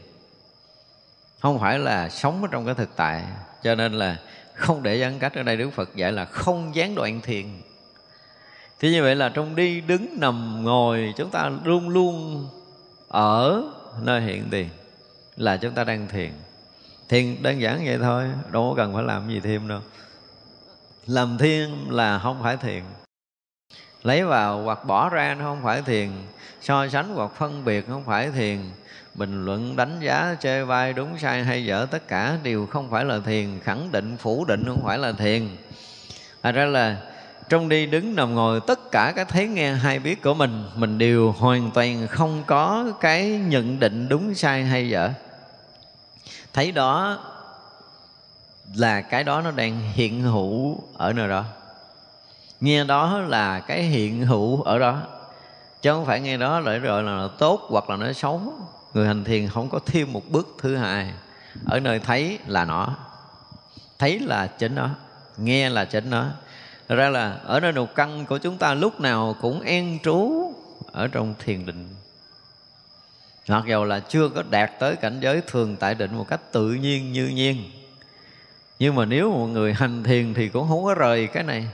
không phải là sống ở trong cái thực tại. Cho nên là không để giãn cách ở đây đức phật dạy là không gián đoạn thiền. Thì như vậy là trong đi đứng nằm ngồi, chúng ta luôn luôn ở nơi hiện tiền là chúng ta đang thiền. Thiền đơn giản vậy thôi, đâu có cần phải làm gì thêm đâu. Làm thiền là không phải thiền. Lấy vào hoặc bỏ ra nó không phải thiền. So sánh hoặc phân biệt không phải thiền bình luận đánh giá, chê vai đúng sai hay dở, tất cả đều không phải là thiền. Khẳng định, phủ định không phải là thiền. Thật ra là trong đi đứng nằm ngồi, tất cả các thấy nghe hay biết của mình mình đều hoàn toàn không có cái nhận định đúng sai hay dở. Thấy đó là cái đó nó đang hiện hữu ở nơi đó. Nghe đó là cái hiện hữu ở đó. Chứ không phải nghe đó lại rồi là nó tốt hoặc là nó xấu người hành thiền không có thêm một bước thứ hai. Ở nơi thấy là nó. Thấy là chính nó. Nghe là chính nó. Thật ra là ở nơi đầu căn của chúng ta lúc nào cũng an trú ở trong thiền định. Mặc dầu là chưa có đạt tới cảnh giới thường tại định một cách tự nhiên như nhiên. Nhưng mà nếu một người hành thiền thì cũng không có rời cái này.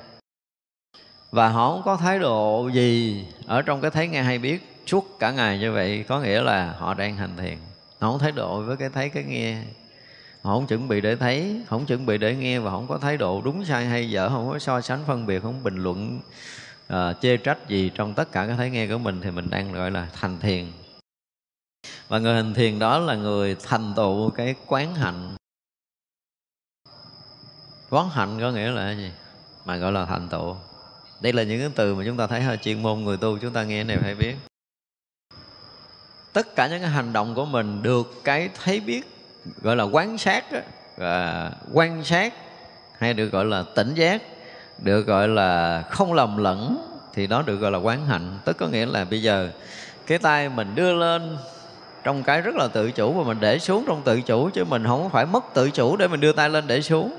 Và họ không có thái độ gì ở trong cái thấy nghe hay biết suốt cả ngày như vậy Có nghĩa là họ đang hành thiền. Họ không thái độ với cái thấy cái nghe. Họ không chuẩn bị để thấy không chuẩn bị để nghe và không có thái độ đúng sai hay dở không có so sánh phân biệt không bình luận uh, chê trách gì trong tất cả cái thấy nghe của mình thì mình đang gọi là thành thiền. Và người hành thiền đó là người thành tựu cái quán hạnh. Quán hạnh có nghĩa là gì? Mà gọi là thành tựu. Đây là những cái từ mà chúng ta thấy hơi chuyên môn người tu chúng ta nghe này phải biết tất cả những cái hành động của mình được cái thấy biết gọi là quán sát đó, và quan sát hay được gọi là tỉnh giác được gọi là không lầm lẫn thì đó được gọi là quán hạnh. Tức có nghĩa là bây giờ cái tay mình đưa lên trong cái rất là tự chủ và mình để xuống trong tự chủ chứ mình không phải mất tự chủ để mình đưa tay lên để xuống.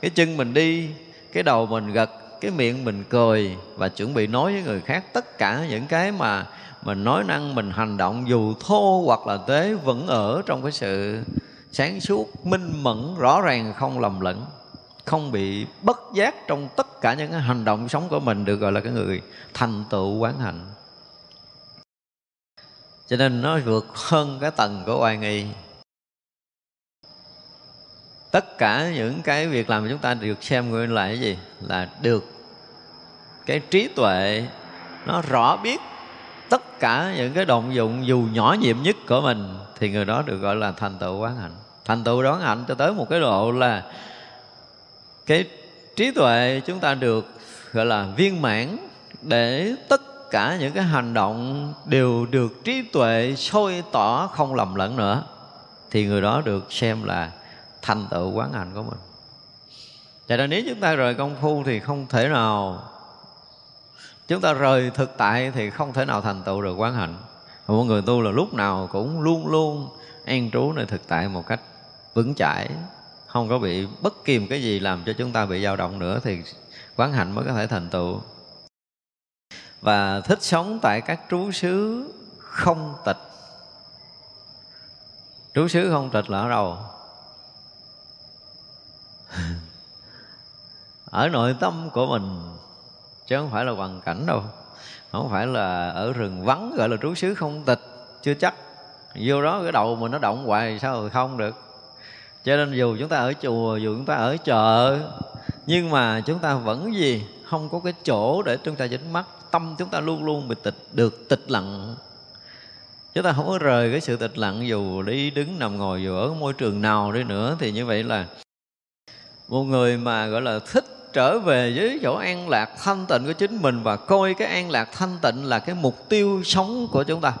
Cái chân mình đi cái đầu mình gật cái miệng mình cười và chuẩn bị nói với người khác tất cả những cái mà mình nói năng, mình hành động dù thô hoặc là tế vẫn ở trong cái sự sáng suốt, minh mẫn, rõ ràng, không lầm lẫn, không bị bất giác trong tất cả những cái hành động sống của mình được gọi là cái người thành tựu quán hạnh. Cho nên nó vượt hơn cái tầng của oai nghi. Tất cả những cái việc làm của chúng ta được xem nguyên lại cái gì? Là được cái trí tuệ nó rõ biết tất cả những cái động dụng dù nhỏ nhiệm nhất của mình thì người đó được gọi là thành tựu quán hạnh. Thành tựu đoán hạnh cho tới một cái độ là cái trí tuệ chúng ta được gọi là viên mãn để tất cả những cái hành động đều được trí tuệ sôi tỏ không lầm lẫn nữa thì người đó được xem là thành tựu quán hạnh của mình. Cho nên nếu chúng ta rời công phu thì không thể nào chúng ta rời thực tại thì không thể nào thành tựu được, quán hạnh. Một người tu là lúc nào cũng luôn luôn an trú nơi thực tại một cách vững chãi. Không có bị bất kỳ một cái gì làm cho chúng ta bị dao động nữa thì quán hạnh mới có thể thành tựu. Và thích sống tại các trú xứ không tịch. Trú xứ không tịch là ở đâu? Ở nội tâm của mình chứ không phải là hoàn cảnh đâu. Không phải là ở rừng vắng gọi là trú xứ không tịch, chưa chắc. Vô đó cái đầu mình nó động hoài, sao rồi không được? Cho nên dù chúng ta ở chùa, dù chúng ta ở chợ, nhưng mà chúng ta vẫn gì? Không có cái chỗ để chúng ta dính mắt. Tâm chúng ta luôn luôn bị tịch, được tịch lặng. Chúng ta không có rời cái sự tịch lặng, dù đi đứng nằm ngồi, dù ở môi trường nào đi nữa, thì như vậy là một người mà gọi là thích trở về với chỗ an lạc thanh tịnh của chính mình và coi cái an lạc thanh tịnh là cái mục tiêu sống của chúng ta.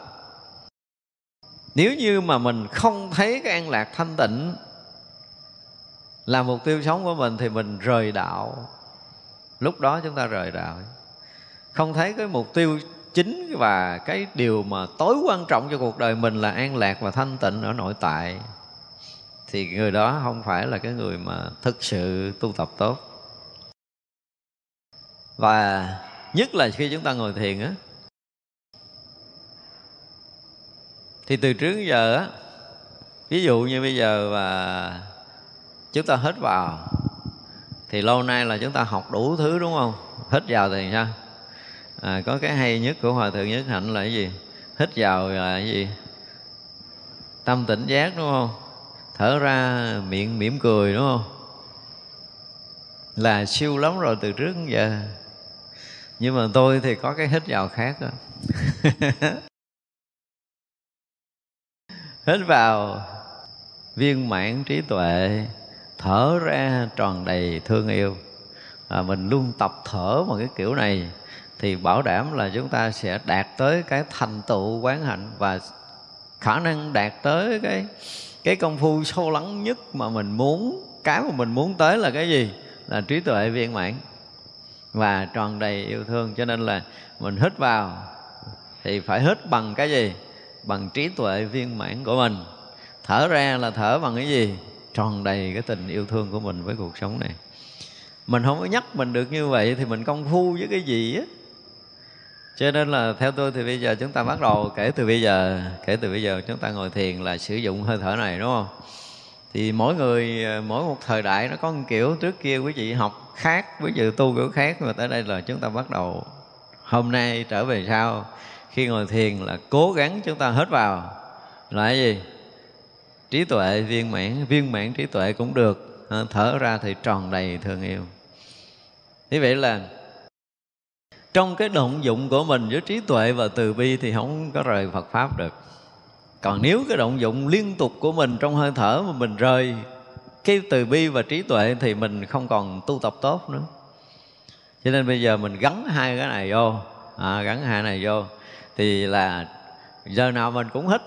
Nếu như mà mình không thấy cái an lạc thanh tịnh là mục tiêu sống của mình thì mình rời đạo. Lúc đó chúng ta rời đạo. Không thấy cái mục tiêu chính và cái điều mà tối quan trọng cho cuộc đời mình là an lạc và thanh tịnh ở nội tại, thì người đó không phải là cái người mà thực sự tu tập tốt và nhất là khi chúng ta ngồi thiền á thì từ trước đến giờ á ví dụ như bây giờ và chúng ta hết vào thì lâu nay là chúng ta học đủ thứ đúng không? Hết vào thì sao? À, có cái hay nhất của hòa thượng nhất hạnh là cái gì? Hít vào là cái gì? Tâm tỉnh giác đúng không? Thở ra miệng mỉm cười đúng không? Là siêu lắm rồi từ trước đến giờ nhưng mà tôi thì có cái hít vào khác đó hít vào viên mãn trí tuệ thở ra tròn đầy thương yêu. À, mình luôn tập thở một cái kiểu này thì bảo đảm là chúng ta sẽ đạt tới cái thành tựu quán hạnh và khả năng đạt tới cái cái công phu sâu lắng nhất mà mình muốn cái mà mình muốn tới là cái gì? Là trí tuệ viên mãn và tròn đầy yêu thương, cho nên là mình hít vào thì phải hít bằng cái gì? Bằng trí tuệ viên mãn của mình. Thở ra là thở bằng cái gì? Tròn đầy cái tình yêu thương của mình với cuộc sống này. Mình không có nhắc mình được như vậy thì mình công phu với cái gì á? Cho nên là theo tôi thì bây giờ chúng ta bắt đầu kể từ bây giờ, kể từ bây giờ chúng ta ngồi thiền là sử dụng hơi thở này, đúng không? Thì mỗi người ờ, mỗi một thời đại nó có một kiểu trước kia quý vị học khác, quý vị tu kiểu khác, mà tới đây là chúng ta bắt đầu hôm nay trở về sau. Khi ngồi thiền là cố gắng chúng ta hết vào. Là cái gì? Trí tuệ viên mãn viên mãn trí tuệ cũng được. Ờ, thở ra thì tròn đầy thương yêu. Thế vậy là trong cái động dụng của mình với trí tuệ và từ bi thì không có rời Phật pháp được còn nếu cái động dụng liên tục của mình trong hơi thở mà mình rời cái từ bi và trí tuệ thì mình không còn tu tập tốt nữa. Cho nên bây giờ mình gắn hai cái này vô à, gắn hai này vô thì là giờ nào mình cũng hít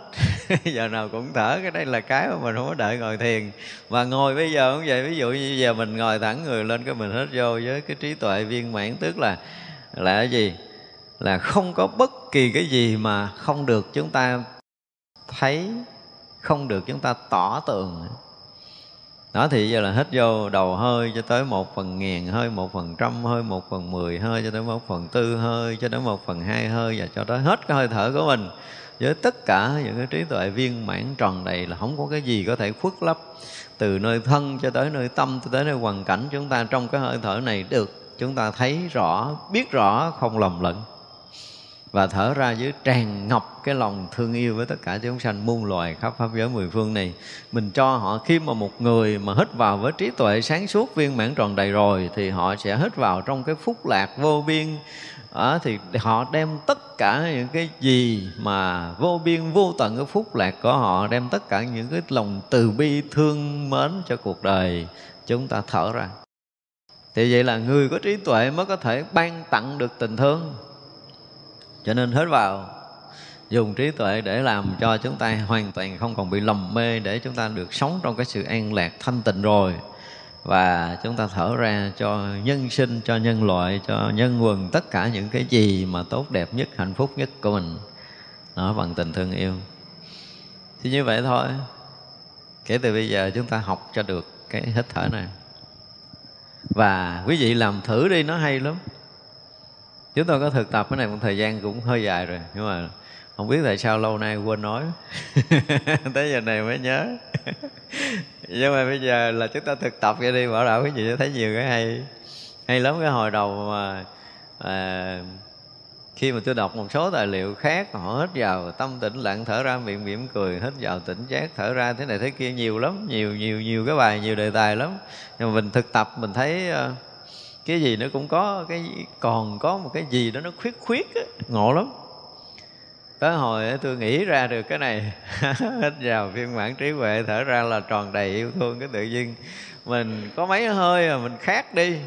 giờ nào cũng thở cái đây là cái mà mình không có đợi ngồi thiền. Và ngồi bây giờ cũng vậy ví dụ như giờ mình ngồi thẳng người lên cái mình hít vô với cái trí tuệ viên mãn tức là là cái gì? Là không có bất kỳ cái gì mà không được chúng ta thấy không được chúng ta tỏ tường. Đó thì giờ là hít vô đầu hơi cho tới một phần ngàn hơi, một phần trăm hơi, một phần mười hơi, cho tới một phần tư hơi, cho tới một phần hai hơi và cho tới hết cái hơi thở của mình. Với tất cả những cái trí tuệ viên mãn tròn đầy là không có cái gì có thể khuất lấp. Từ nơi thân cho tới nơi tâm, cho tới nơi hoàn cảnh chúng ta trong cái hơi thở này được, chúng ta thấy rõ, biết rõ không lầm lẫn và thở ra dưới tràn ngập cái lòng thương yêu với tất cả chúng sanh muôn loài khắp pháp giới mười phương này. Mình cho họ khi mà một người mà hít vào với trí tuệ sáng suốt viên mãn tròn đầy rồi thì họ sẽ hít vào trong cái phúc lạc vô biên. À, thì họ đem tất cả những cái gì mà vô biên vô tận cái phúc lạc của họ đem tất cả những cái lòng từ bi thương mến cho cuộc đời. Chúng ta thở ra. Thì vậy là người có trí tuệ mới có thể ban tặng được tình thương cho nên hết vào. Dùng trí tuệ để làm cho chúng ta hoàn toàn không còn bị lầm mê để chúng ta được sống trong cái sự an lạc thanh tịnh rồi. Và chúng ta thở ra cho nhân sinh, cho nhân loại, cho nhân quần, tất cả những cái gì mà tốt, đẹp nhất, hạnh phúc nhất của mình. Nó bằng tình thương yêu. Thì như vậy thôi. Kể từ bây giờ chúng ta học cho được cái hít thở này. Và quý vị làm thử đi, nó hay lắm chúng tôi có thực tập cái này một thời gian cũng hơi dài rồi nhưng mà không biết tại sao lâu nay quên nói. Tới giờ này mới nhớ. Nhưng mà bây giờ là chúng ta thực tập ra đi bảo đảm quý vị sẽ thấy nhiều cái hay hay lắm cái hồi đầu mà à, khi mà tôi đọc một số tài liệu khác họ hết vào tâm tĩnh lặng thở ra miệng mỉm cười hết vào tỉnh giác thở ra thế này thế kia nhiều lắm nhiều nhiều nhiều cái bài nhiều đề tài lắm. Nhưng mà mình thực tập mình thấy uh, cái gì nó cũng có cái còn có một cái gì đó nó khuyết khuyết á, ngộ lắm. Tới hồi tôi nghĩ ra được cái này hít vào phiên bản trí huệ thở ra là tròn đầy yêu thương cái tự nhiên mình có mấy hơi mà mình khác đi.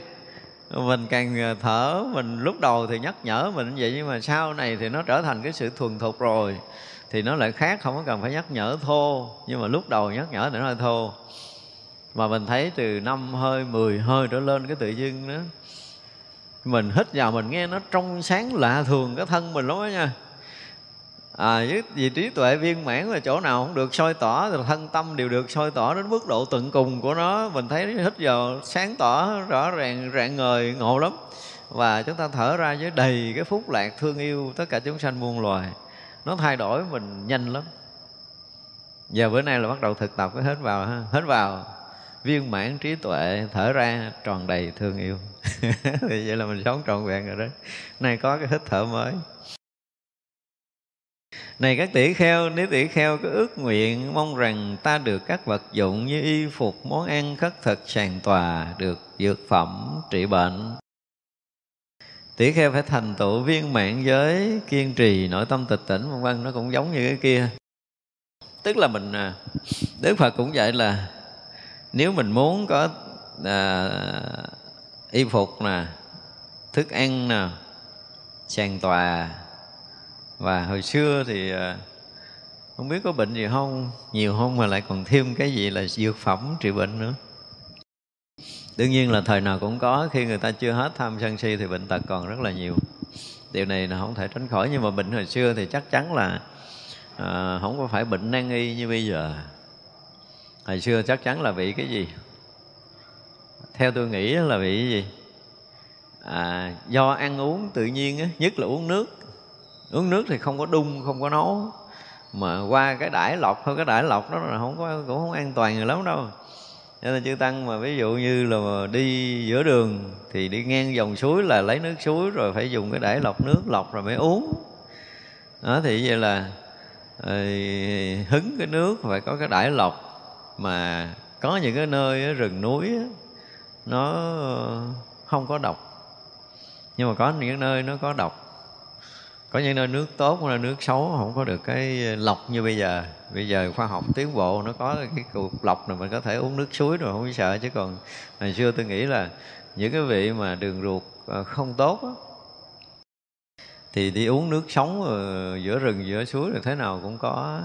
Mình càng thở mình lúc đầu thì nhắc nhở mình vậy nhưng mà sau này thì nó trở thành cái sự thuần thục rồi. Thì nó lại khác không có cần phải nhắc nhở thô. Nhưng mà lúc đầu nhắc nhở thì nó hơi thô mà mình thấy từ năm hơi 10 hơi trở lên cái tự dưng đó mình hít vào mình nghe nó trong sáng lạ thường cái thân mình lắm đó nha. À, với vị trí tuệ viên mãn là chỗ nào cũng được soi tỏ thì thân tâm đều được soi tỏ đến mức độ tận cùng của nó. Mình thấy hít vào sáng tỏ rõ ràng rạng ngời ngộ lắm. Và chúng ta thở ra với đầy cái phúc lạc thương yêu tất cả chúng sanh muôn loài. Nó thay đổi mình nhanh lắm. Giờ bữa nay là bắt đầu thực tập cái hết vào ha hết vào viên mãn trí tuệ thở ra tròn đầy thương yêu. Thì vậy là mình sống trọn vẹn rồi đó. Nay có cái hít thở mới. Này các tỷ kheo nếu tỷ kheo có ước nguyện mong rằng ta được các vật dụng như y phục món ăn khất thực sàn tòa được dược phẩm trị bệnh. Tỷ kheo phải thành tựu viên mạng giới kiên trì nội tâm tịch tỉnh vân vân nó cũng giống như cái kia. Tức là mình à, đức phật cũng vậy là nếu mình muốn có à, y phục nè thức ăn nè sàn tòa và hồi xưa thì à, không biết có bệnh gì không nhiều không mà lại còn thêm cái gì là dược phẩm trị bệnh nữa. Đương nhiên là thời nào cũng có khi người ta chưa hết tham sân si thì bệnh tật còn rất là nhiều. Điều này là không thể tránh khỏi nhưng mà bệnh hồi xưa thì chắc chắn là à, không có phải bệnh nan y như bây giờ hồi xưa chắc chắn là bị cái gì? Theo tôi nghĩ là bị cái gì? À, do ăn uống tự nhiên á, nhất là uống nước. Uống nước thì không có đun không có nấu. Mà qua cái đải lọc thôi cái đải lọc đó là không có cũng không an toàn người lắm đâu. Cho nên chư tăng mà ví dụ như là đi giữa đường thì đi ngang dòng suối là lấy nước suối rồi phải dùng cái đải lọc nước lọc rồi mới uống. Đó thì vậy là ờ, hứng cái nước phải có cái đải lọc mà có những cái nơi rừng núi nó không có độc. Nhưng mà có những nơi nó có độc. Có những nơi nước tốt có nơi nước xấu không có được cái lọc như bây giờ. Bây giờ khoa học tiến bộ nó có cái cục lọc này mình có thể uống nước suối rồi không sợ. Chứ còn hồi xưa tôi nghĩ là những cái vị mà đường ruột à, không tốt á, thì đi uống nước sống ờ, giữa rừng giữa suối là thế nào cũng có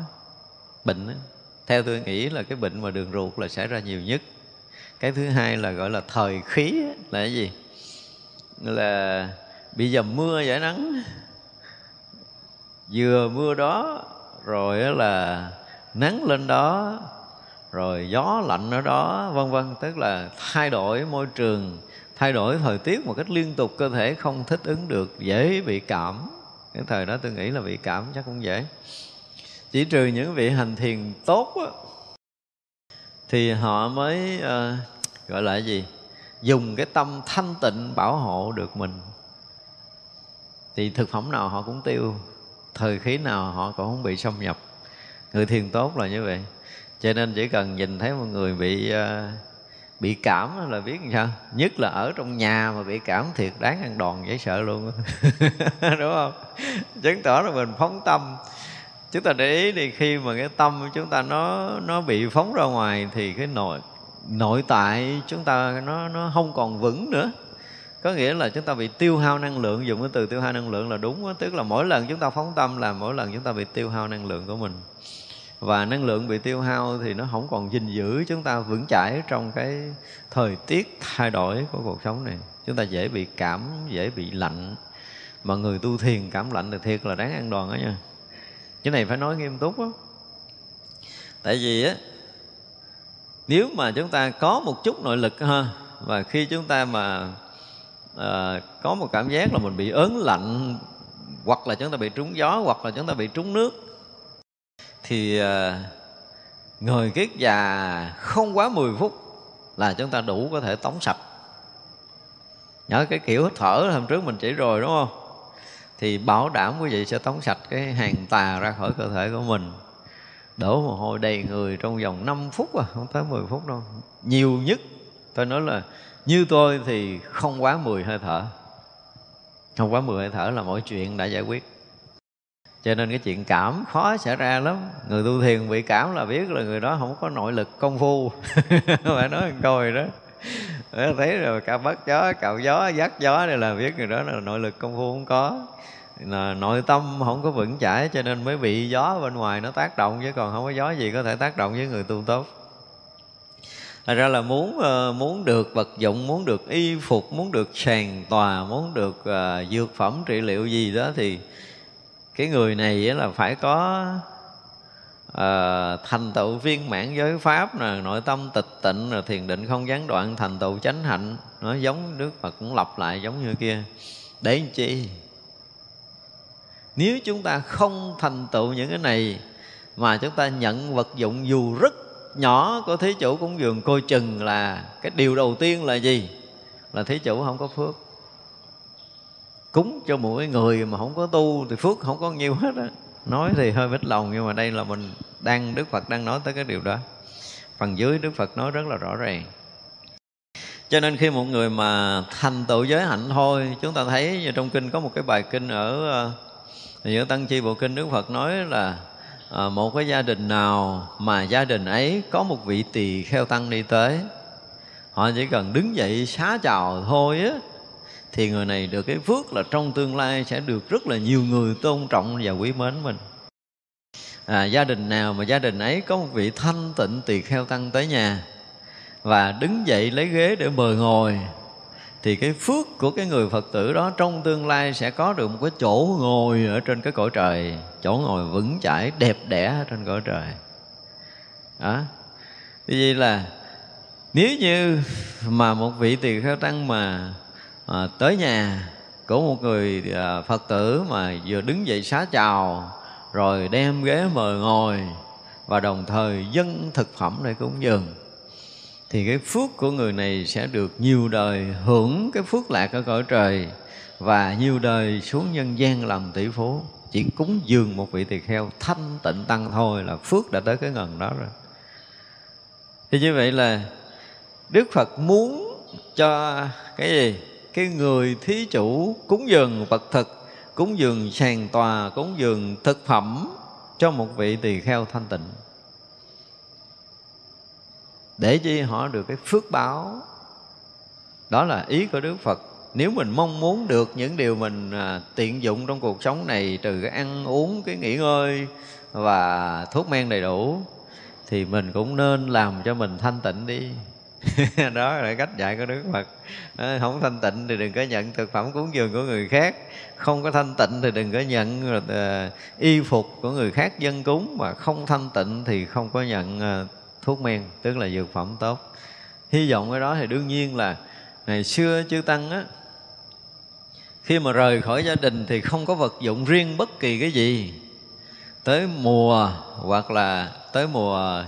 bệnh á theo tôi nghĩ là cái bệnh mà đường ruột là xảy ra nhiều nhất. Cái thứ hai là gọi là thời khí, là cái gì? Là bị dầm mưa giải nắng. Vừa mưa đó, rồi là nắng lên đó, rồi gió lạnh ở đó, vân vân. Tức là thay đổi môi trường, thay đổi thời tiết một cách liên tục, cơ thể không thích ứng được, dễ bị cảm. Cái thời đó tôi nghĩ là bị cảm chắc cũng dễ chỉ trừ những vị hành thiền tốt á, thì họ mới uh, gọi là gì? Dùng cái tâm thanh tịnh bảo hộ được mình. Thì thực phẩm nào họ cũng tiêu thời khí nào họ cũng không bị xâm nhập. Người thiền tốt là như vậy. Cho nên chỉ cần nhìn thấy một người bị uh, bị cảm là biết làm sao? Nhất là ở trong nhà mà bị cảm thiệt đáng ăn đòn dễ sợ luôn đúng không? Chứng tỏ là mình phóng tâm chúng ta để ý thì khi mà cái tâm của chúng ta nó nó bị phóng ra ngoài thì cái nội nội tại chúng ta nó nó không còn vững nữa. Có nghĩa là chúng ta bị tiêu hao năng lượng, dùng cái từ tiêu hao năng lượng là đúng đó. tức là mỗi lần chúng ta phóng tâm là mỗi lần chúng ta bị tiêu hao năng lượng của mình. Và năng lượng bị tiêu hao thì nó không còn gìn giữ chúng ta vững chãi trong cái thời tiết thay đổi của cuộc sống này. Chúng ta dễ bị cảm, dễ bị lạnh. Mà người tu thiền cảm lạnh thì thiệt là đáng ăn đòn đó nha cái này phải nói nghiêm túc á. Tại vì á nếu mà chúng ta có một chút nội lực ha và khi chúng ta mà à, có một cảm giác là mình bị ớn lạnh hoặc là chúng ta bị trúng gió hoặc là chúng ta bị trúng nước thì ờ, à, người kiết già không quá 10 phút là chúng ta đủ có thể tống sạch. Nhớ cái kiểu hít thở hôm trước mình chỉ rồi đúng không? Thì bảo đảm quý vị sẽ tống sạch cái hàng tà ra khỏi cơ thể của mình. Đổ mồ hôi đầy người trong vòng 5 phút à không tới 10 phút đâu. Nhiều nhất, tôi nói là như tôi thì không quá 10 hơi thở. Không quá 10 hơi thở là mọi chuyện đã giải quyết. Cho nên cái chuyện cảm khó xảy ra lắm. Người tu thiền bị cảm là biết là người đó không có nội lực công phu. Phải nói coi đó. Thấy rồi cả bắt gió, cạo gió, dắt gió đây là biết người đó là nội lực công phu không có nội tâm không có vững chãi cho nên mới bị gió bên ngoài nó tác động chứ còn không có gió gì có thể tác động với người tu tốt. Thật ra là muốn ờ, muốn được vật dụng, muốn được y phục, muốn được sàn tòa, muốn được uh, dược phẩm trị liệu gì đó thì cái người này là phải có uh, thành tựu viên mãn giới pháp nè nội tâm tịch tịnh rồi thiền định không gián đoạn thành tựu chánh hạnh. Nó giống Đức Phật cũng lặp lại giống như kia. Để làm chi? Nếu chúng ta không thành tựu những cái này mà chúng ta nhận vật dụng dù rất nhỏ của thí chủ cúng dường coi chừng là cái điều đầu tiên là gì? Là thí chủ không có phước. Cúng cho mỗi người mà không có tu thì phước không có nhiều hết á. Nói thì hơi bít lòng nhưng mà đây là mình đang, đức phật đang nói tới cái điều đó. Phần dưới đức phật nói rất là rõ ràng. Cho nên khi một người mà thành tựu giới hạnh thôi, chúng ta thấy như trong kinh có một cái bài kinh ở ờ, giữa tăng chi bộ kinh đức phật nói là à, một cái gia đình nào mà gia đình ấy có một vị tỳ kheo tăng đi tới họ chỉ cần đứng dậy xá chào thôi á thì người này được cái phước là trong tương lai sẽ được rất là nhiều người tôn trọng và quý mến mình. À, gia đình nào mà gia đình ấy có một vị thanh tịnh tỳ kheo tăng tới nhà và đứng dậy lấy ghế để mời ngồi thì cái phước của cái người phật tử đó trong tương lai sẽ có được một cái chỗ ngồi ở trên cái cõi trời. Chỗ ngồi vững chãi đẹp đẽ trên cõi trời. Đó. Vì vậy là nếu như mà một vị tỳ kheo tăng mà à, tới nhà của một người à, phật tử mà vừa đứng dậy xá chào rồi đem ghế mời ngồi và đồng thời dân thực phẩm để cúng dường thì cái phước của người này sẽ được nhiều đời hưởng cái phước lạc ở cõi trời và nhiều đời xuống nhân gian làm tỷ phú. Chỉ cúng dường một vị tỳ kheo, thanh tịnh tăng thôi là phước đã tới cái ngần đó rồi. Thì như vậy là đức phật muốn cho cái gì? Cái người thí chủ cúng dường vật thực, cúng dường sàn tòa, cúng dường thực phẩm cho một vị tỳ kheo thanh tịnh để chi họ được cái phước báo. Đó là ý của đức phật. Nếu mình mong muốn được những điều mình à, tiện dụng trong cuộc sống này trừ cái ăn uống cái nghỉ ngơi và thuốc men đầy đủ thì mình cũng nên làm cho mình thanh tịnh đi. Đó là cách dạy của đức phật. À, không thanh tịnh thì đừng có nhận thực phẩm cúng dường của người khác. Không có thanh tịnh thì đừng có nhận uh, y phục của người khác dân cúng. Mà không thanh tịnh thì không có nhận uh, thuốc men tức là dược phẩm tốt. Hy vọng cái đó thì đương nhiên là ngày xưa chư tăng á khi mà rời khỏi gia đình thì không có vật dụng riêng bất kỳ cái gì. Tới mùa hoặc là tới mùa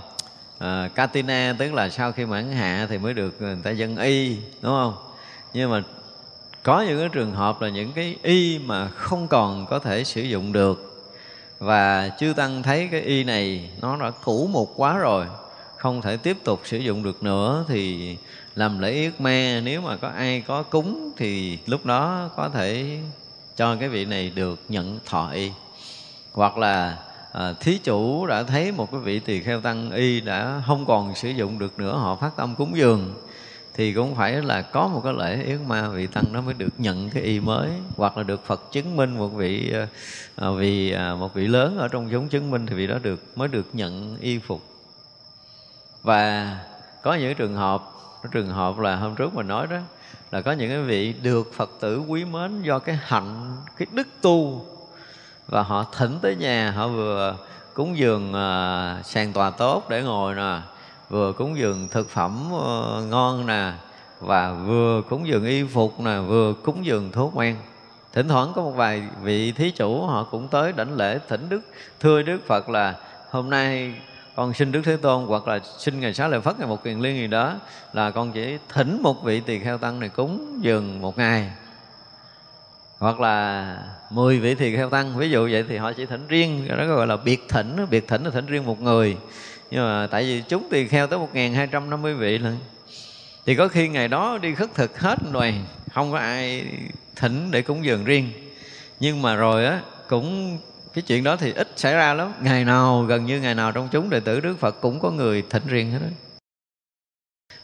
à, Katina tức là sau khi mãn hạ thì mới được người ta dân y đúng không? Nhưng mà có những cái trường hợp là những cái y mà không còn có thể sử dụng được. Và chư tăng thấy cái y này nó đã cũ mục quá rồi không thể tiếp tục sử dụng được nữa thì làm lễ yết ma nếu mà có ai có cúng thì lúc đó có thể cho cái vị này được nhận thọ y. Hoặc là à, thí chủ đã thấy một cái vị tỳ kheo tăng y đã không còn sử dụng được nữa họ phát tâm cúng dường thì cũng phải là có một cái lễ yết ma vị tăng nó mới được nhận cái y mới. Hoặc là được Phật chứng minh một vị à, à vì à, một vị lớn ở trong chúng chứng minh thì vị đó được mới được nhận y phục và có những trường hợp trường hợp là hôm trước mình nói đó là có những cái vị được Phật tử quý mến do cái hạnh cái đức tu. Và họ thỉnh tới nhà họ vừa cúng dường uh, sàn tòa tốt để ngồi nè vừa cúng dường thực phẩm uh, ngon nè và vừa cúng dường y phục nè vừa cúng dường thuốc men. Thỉnh thoảng có một vài vị thí chủ họ cũng tới đảnh lễ thỉnh đức thưa đức phật là hôm nay con xin đức thế tôn hoặc là xin ngày xá lợi phất ngày một kiền liên gì đó là con chỉ thỉnh một vị tỳ kheo tăng này cúng dường một ngày. Hoặc là 10 vị tỳ kheo tăng, ví dụ vậy thì họ chỉ thỉnh riêng đó gọi là biệt thỉnh biệt thỉnh là thỉnh riêng một người. Nhưng mà tại vì chúng tỳ kheo tới 1250 vị lần thì có khi ngày đó đi khất thực hết đoàn không có ai thỉnh để cúng dường riêng. Nhưng mà rồi á, cũng cái chuyện đó thì ít xảy ra lắm. Ngày nào gần như ngày nào trong chúng đệ tử đức phật cũng có người thỉnh riêng hết đó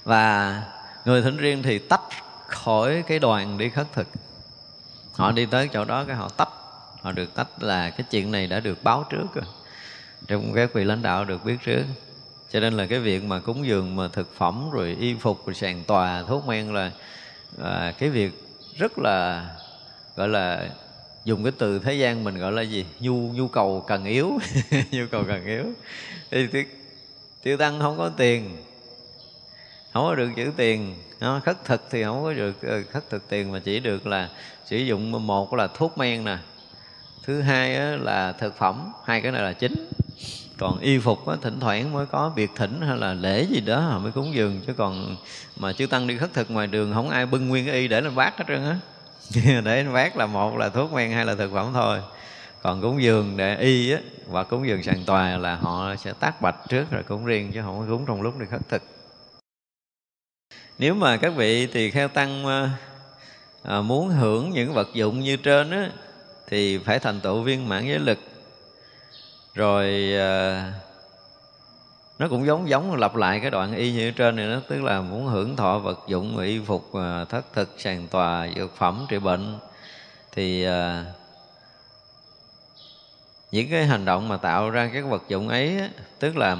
và người thỉnh riêng thì tách khỏi cái đoàn đi khất thực. Họ đi tới chỗ đó cái họ tách. Họ được tách là cái chuyện này đã được báo trước rồi. Trong các vị lãnh đạo được biết trước. Cho nên là cái việc mà cúng dường mà thực phẩm rồi y phục rồi sàn tòa thuốc men là à, cái việc rất là gọi là dùng cái từ thế gian mình gọi là gì? Nhu nhu cầu cần yếu. Nhu cầu cần yếu. Thì tiêu tăng không có tiền. Không có được giữ tiền. Nó khất thực thì không có được ờ, khất thực tiền mà chỉ được là sử dụng một là thuốc men nè. Thứ hai là thực phẩm hai cái này là chính. Còn y phục á, thỉnh thoảng mới có việc thỉnh hay là lễ gì đó mới cúng dường. Chứ còn mà chư tăng đi khất thực ngoài đường không ai bưng nguyên cái y để lên bát hết trơn á. để lên là một là thuốc men hay là thực phẩm thôi. Còn cúng dường để y á và cúng dường sàn tòa là họ sẽ tác bạch trước rồi cúng riêng chứ không có cúng trong lúc đi khất thực. Nếu mà các vị tỳ kheo tăng à, muốn hưởng những vật dụng như trên á thì phải thành tựu viên mãn giới lực. Rồi à, nó cũng giống giống lặp lại cái đoạn y như trên này nó tức là muốn hưởng thọ vật dụng y phục à, thất thực sàn tòa dược phẩm trị bệnh. Thì à, những cái hành động mà tạo ra các vật dụng ấy tức là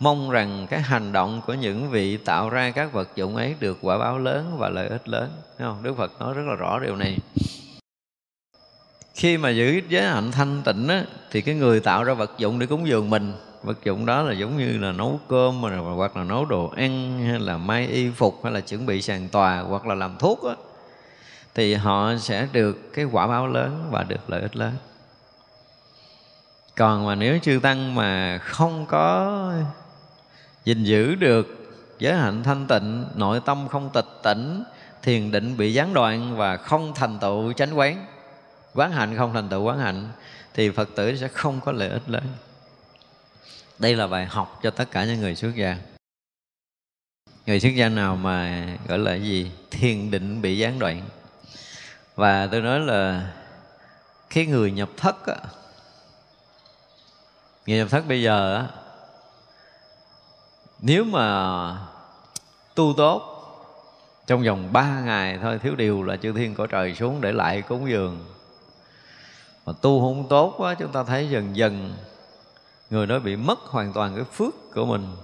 mong rằng cái hành động của những vị tạo ra các vật dụng ấy được quả báo lớn và lợi ích lớn. Thấy không? Đức phật nói rất là rõ điều này. Khi mà giữ giới hạnh thanh tịnh á, thì cái người tạo ra vật dụng để cúng dường mình vật dụng đó là giống như là nấu cơm mà hoặc là nấu đồ ăn hay là may y phục hay là chuẩn bị sàn tòa hoặc là làm thuốc đó, thì họ sẽ được cái quả báo lớn và được lợi ích lớn. Còn mà nếu chư tăng mà không có gìn giữ được giới hạnh thanh tịnh nội tâm không tịch tỉnh thiền định bị gián đoạn và không thành tựu chánh quán quán hạnh không thành tựu quán hạnh thì phật tử sẽ không có lợi ích lớn đây là bài học cho tất cả những người xuất gia. Người xuất gia nào mà gọi là gì thiền định bị gián đoạn. Và tôi nói là cái người nhập thất á, người nhập thất bây giờ á, nếu mà tu tốt trong vòng ba ngày thôi thiếu điều là chư thiên cõi trời xuống để lại cúng dường. Mà tu không tốt quá chúng ta thấy dần dần người đó bị mất hoàn toàn cái phước của mình.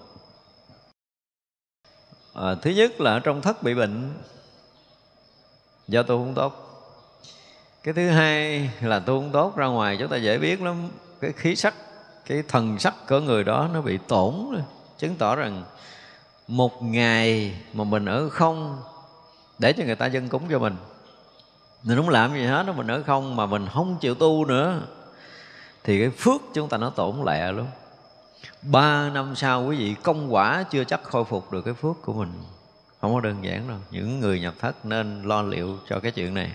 À, thứ nhất là ở trong thất bị bệnh. Do tu không tốt. Cái thứ hai là tu không tốt ra ngoài chúng ta dễ biết lắm. Cái khí sắc cái thần sắc của người đó nó bị tổn chứng tỏ rằng một ngày mà mình ở không để cho người ta dân cúng cho mình. Mình không làm gì hết mình ở không mà mình không chịu tu nữa thì cái phước chúng ta nó tổn lẹ luôn ba năm sau quý vị công quả chưa chắc khôi phục được cái phước của mình. Không có đơn giản đâu. Những người nhập thất nên lo liệu cho cái chuyện này.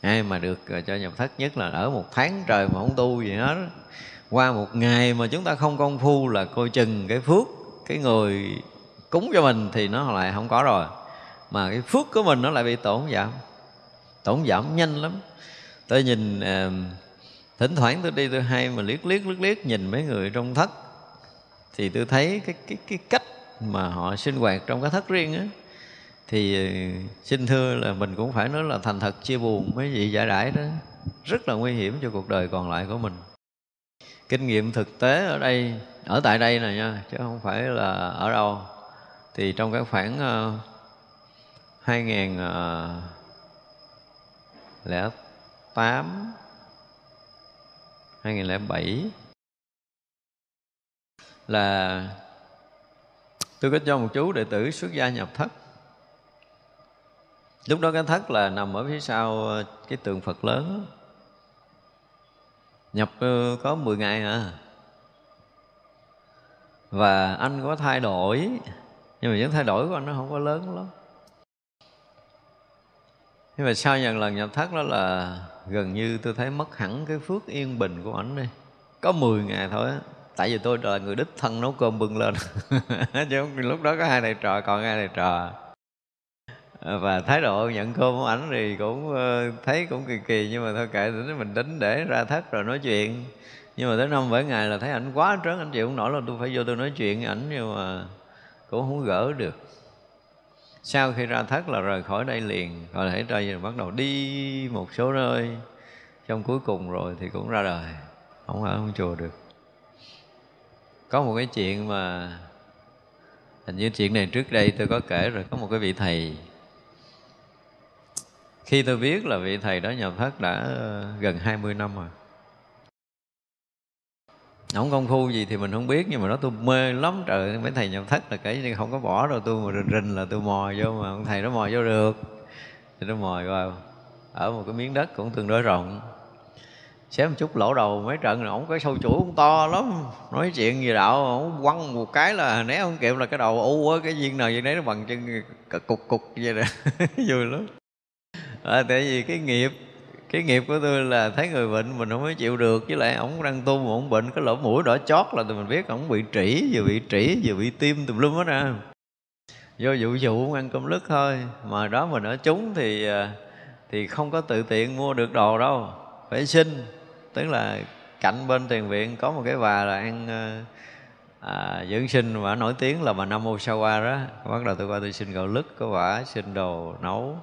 Ai mà được ờ, cho nhập thất nhất là ở một tháng trời mà không tu gì hết qua một ngày mà chúng ta không công phu là coi chừng cái phước, cái người cúng cho mình thì nó lại không có rồi. Mà cái phước của mình nó lại bị tổn giảm. Tổn giảm nhanh lắm. Tôi nhìn ờ, thỉnh thoảng tôi đi tôi hay mà liếc liếc liếc liếc nhìn mấy người trong thất. Thì tôi thấy cái cái cái cách mà họ sinh hoạt trong cái thất riêng á thì ờ, xin thưa là mình cũng phải nói là thành thật chia buồn mấy vị giải đãi đó. Rất là nguy hiểm cho cuộc đời còn lại của mình. Kinh nghiệm thực tế ở đây ở tại đây này nha chứ không phải là ở đâu. Thì trong cái khoảng ờ, uh, 2008 2007 là tôi có cho một chú đệ tử xuất gia nhập thất. Lúc đó cái thất là nằm ở phía sau ờ, cái tượng Phật lớn. Nhập ờ, có 10 ngày à. Và anh có thay đổi, nhưng mà những thay đổi của anh nó không có lớn lắm. Nhưng mà sau nhận lần nhập thất đó là gần như tôi thấy mất hẳn cái phước yên bình của ảnh đi có 10 ngày thôi á. Tại vì tôi là người đích thân nấu cơm bưng lên. Chứ lúc đó có hai thầy trò, còn hai thầy trò. Và thái độ nhận cơm của ảnh thì cũng ờ, thấy cũng kỳ kỳ, nhưng mà thôi kệ mình đánh để ra thất rồi nói chuyện. Nhưng mà tới năm bảy ngày là thấy ảnh quá trớn anh chịu không nổi là tôi phải vô tôi nói chuyện ảnh, nhưng mà cũng không gỡ được sau khi ra thất là rời khỏi đây liền. Rồi thể ra bắt đầu đi một số nơi. Trong cuối cùng rồi thì cũng ra đời. Không ở trong chùa được. Có một cái chuyện mà hình như chuyện này trước đây tôi có kể rồi. Có một cái vị thầy. Khi tôi biết là vị thầy đó nhập thất đã gần 20 năm rồi không công phu gì thì mình không biết nhưng mà nó tôi mê lắm trời mấy thầy nhập thất là kể như không có bỏ rồi tôi mà rình rình là tôi mò vô mà ông thầy nó mò vô được. Thì nó mò vào ở một cái miếng đất cũng tương đối rộng. Xém một chút lỗ đầu mấy trận là ổng cái sâu chuỗi cũng to lắm nói chuyện gì đạo ổng quăng một cái là né không kịp là cái đầu u á cái viên nào vậy đấy nó bằng chân cục cục vậy nè vui lắm. À, tại vì cái nghiệp cái nghiệp của tôi là thấy người bệnh mình không có chịu được với lại ổng đang tu mà ổng bệnh cái lỗ mũi đỏ chót là tụi mình biết ổng bị trĩ vừa bị trĩ vừa bị tim tùm lum hết nè do vụ vụ ăn cơm lứt thôi mà đó mình ở chúng thì à, thì không có tự tiện mua được đồ đâu phải xin. Tức là cạnh bên tiền viện có một cái bà là ăn à, à dưỡng sinh và nổi tiếng là bà Nam Osawa đó. Bắt đầu tôi qua tôi xin gạo lứt có bà xin đồ nấu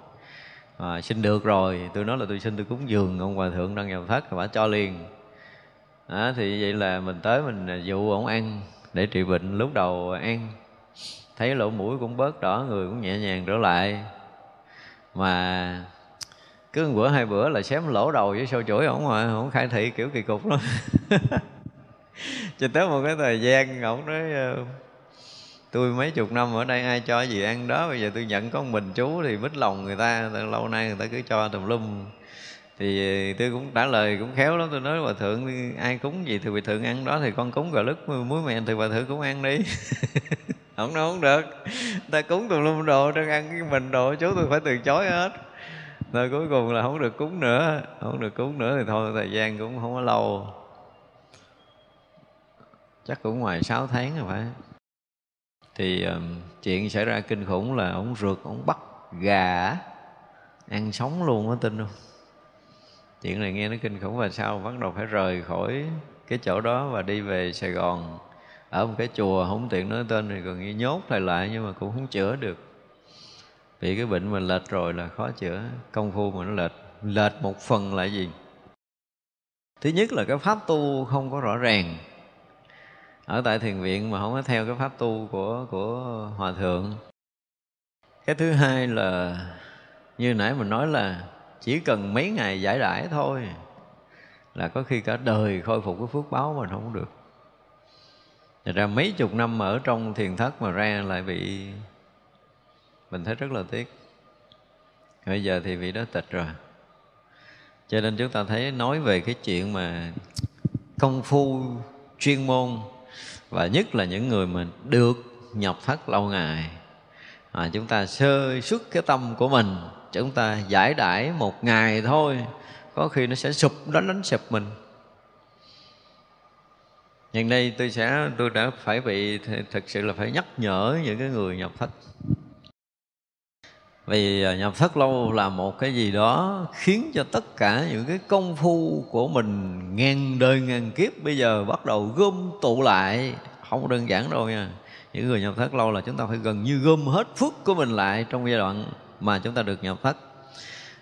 à, xin được rồi. Tôi nói là tôi xin tôi cúng dường ông hòa thượng đang nhập thất bà cho liền. À, thì vậy là mình tới mình dụ ổng ăn để trị bệnh. Lúc đầu ăn thấy lỗ mũi cũng bớt đỏ người cũng nhẹ nhàng trở lại. Mà cứ một bữa hai bữa là xém lỗ đầu với sâu chuỗi ổng mà ổng khai thị kiểu kỳ cục lắm. Cho tới một cái thời gian ổng nói ờ, tôi mấy chục năm ở đây ai cho gì ăn đó. Bây giờ tôi nhận có một mình chú thì mít lòng người ta. Lâu nay người ta cứ cho tùm lum. Thì tôi cũng trả lời cũng khéo lắm. Tôi nói bà thượng, ai cúng gì thì bà thượng ăn đó thì con cúng gà lứt muối mèn thì bà thượng cũng ăn đi. Không nói không được. Ta cúng tùm lum đồ cho ăn cái mình đồ chú tôi phải từ chối hết. Rồi cuối cùng là không được cúng nữa. Không được cúng nữa thì thôi, thời gian cũng không có lâu. Chắc cũng ngoài 6 tháng rồi phải thì chuyện xảy ra kinh khủng là ông rượt, ông bắt gà ăn sống luôn có tin không? Chuyện này nghe nó kinh khủng và sau bắt đầu phải rời khỏi cái chỗ đó và đi về Sài Gòn. Ở một cái chùa không tiện nói tên thì còn như nhốt lại lại nhưng mà cũng không chữa được. Vì cái bệnh mình lệch rồi là khó chữa, công phu mà nó lệch lệch một phần là gì? Thứ nhất là cái pháp tu không có rõ ràng ở tại thiền viện mà không có theo cái pháp tu của của hòa thượng. Cái thứ hai là, như nãy mình nói là chỉ cần mấy ngày giải đãi thôi là có khi cả đời khôi phục cái phước báo mình không được. Thật ra mấy chục năm ở trong thiền thất mà ra lại bị, mình thấy rất là tiếc. Bây giờ thì vị đó tịch rồi. Cho nên chúng ta thấy nói về cái chuyện mà công phu chuyên môn và nhất là những người mà được nhập thất lâu ngày. À, chúng ta sơ xuất cái tâm của mình chúng ta giải đãi một ngày thôi có khi nó sẽ sụp đánh đánh sụp mình. Hiện đây tôi sẽ tôi đã phải bị thực sự là phải nhắc nhở những cái người nhập thất vì à, nhập thất lâu là một cái gì đó khiến cho tất cả những cái công phu của mình ngàn đời ngàn kiếp bây giờ bắt đầu gom tụ lại. Không đơn giản đâu nha. Những người nhập thất lâu là chúng ta phải gần như gom hết phước của mình lại trong giai đoạn mà chúng ta được nhập thất.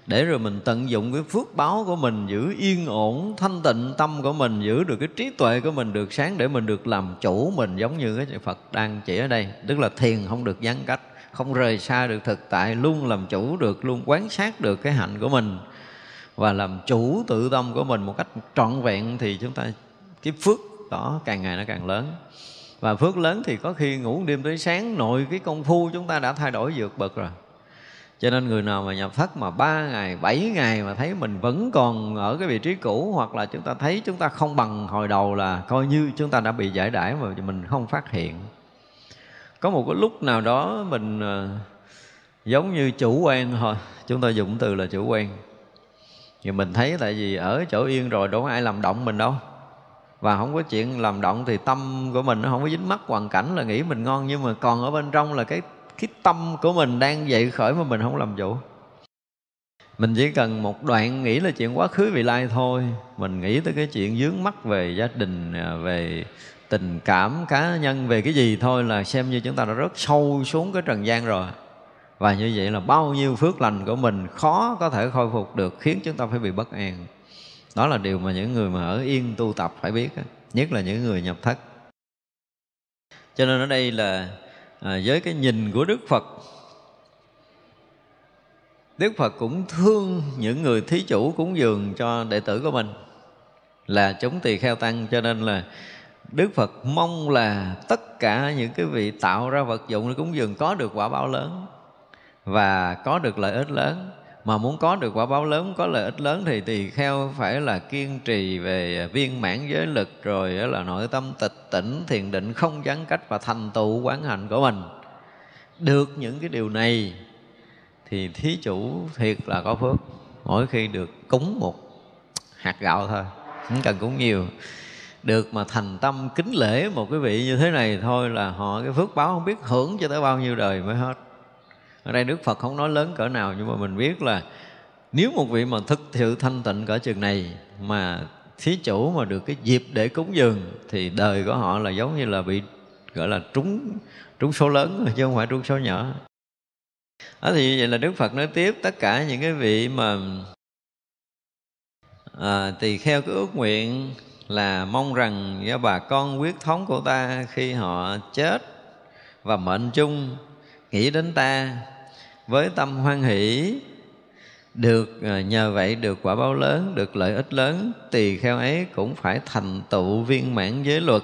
Để rồi mình tận dụng cái phước báo của mình, giữ yên ổn, thanh tịnh tâm của mình, giữ được cái trí tuệ của mình được sáng để mình được làm chủ mình, giống như cái Phật đang chỉ ở đây, tức là thiền không được gián cách không rời xa được thực tại luôn làm chủ được luôn quán sát được cái hạnh của mình và làm chủ tự tâm của mình một cách trọn vẹn thì chúng ta cái phước đó càng ngày nó càng lớn. Và phước lớn thì có khi ngủ đêm tới sáng nội cái công phu chúng ta đã thay đổi vượt bậc rồi. Cho nên người nào mà nhập thất mà ba ngày, bảy ngày mà thấy mình vẫn còn ở cái vị trí cũ hoặc là chúng ta thấy chúng ta không bằng hồi đầu là coi như chúng ta đã bị giải đãi mà mình không phát hiện có một cái lúc nào đó mình ờ, giống như chủ quan thôi. Chúng ta dùng từ là chủ quan. Thì mình thấy tại vì ở chỗ yên rồi đâu có ai làm động mình đâu. Và không có chuyện làm động thì tâm của mình nó không có dính mắc hoàn cảnh là nghĩ mình ngon. Nhưng mà còn ở bên trong là cái cái tâm của mình đang dậy khởi mà mình không làm chủ. Mình chỉ cần một đoạn nghĩ là chuyện quá khứ vị lai thôi. Mình nghĩ tới cái chuyện dướng mắt về gia đình à, về tình cảm cá nhân về cái gì thôi là xem như chúng ta đã rất sâu xuống cái trần gian rồi. Và như vậy là bao nhiêu phước lành của mình khó có thể khôi phục được khiến chúng ta phải bị bất an. Đó là điều mà những người mà ở yên tu tập phải biết nhất là những người nhập thất. Cho nên ở đây là à, với cái nhìn của đức phật đức phật cũng thương những người thí chủ cúng dường cho đệ tử của mình là chúng tỳ kheo tăng. Cho nên là Đức Phật mong là tất cả những cái vị tạo ra vật dụng để cúng dường có được quả báo lớn và có được lợi ích lớn. Mà muốn có được quả báo lớn, có lợi ích lớn thì tỳ kheo phải là kiên trì về viên mãn giới lực, rồi là nội tâm tịch tỉnh, thiền định, không gián cách và thành tựu quán hạnh của mình. Được những cái điều này thì thí chủ thiệt là có phước. Mỗi khi được cúng một hạt gạo thôi, không cần cúng nhiều được mà thành tâm kính lễ một cái vị như thế này thôi là họ cái phước báo không biết hưởng cho tới bao nhiêu đời mới hết. Ở đây đức phật không nói lớn cỡ nào nhưng mà mình biết là nếu một vị mà thực sự thanh tịnh cỡ chừng này mà thí chủ mà được cái dịp để cúng dường thì đời của họ là giống như là bị gọi là trúng trúng số lớn chứ không phải trúng số nhỏ. Đó thì vậy là đức phật nói tiếp tất cả những cái vị mà à, tỳ kheo cái ước nguyện là mong rằng do bà con quyết thống của ta khi họ chết và mệnh chung, nghĩ đến ta với tâm hoan hỷ, được ờ, nhờ vậy được quả báo lớn, được lợi ích lớn, tỳ kheo ấy cũng phải thành tựu viên mãn giới luật.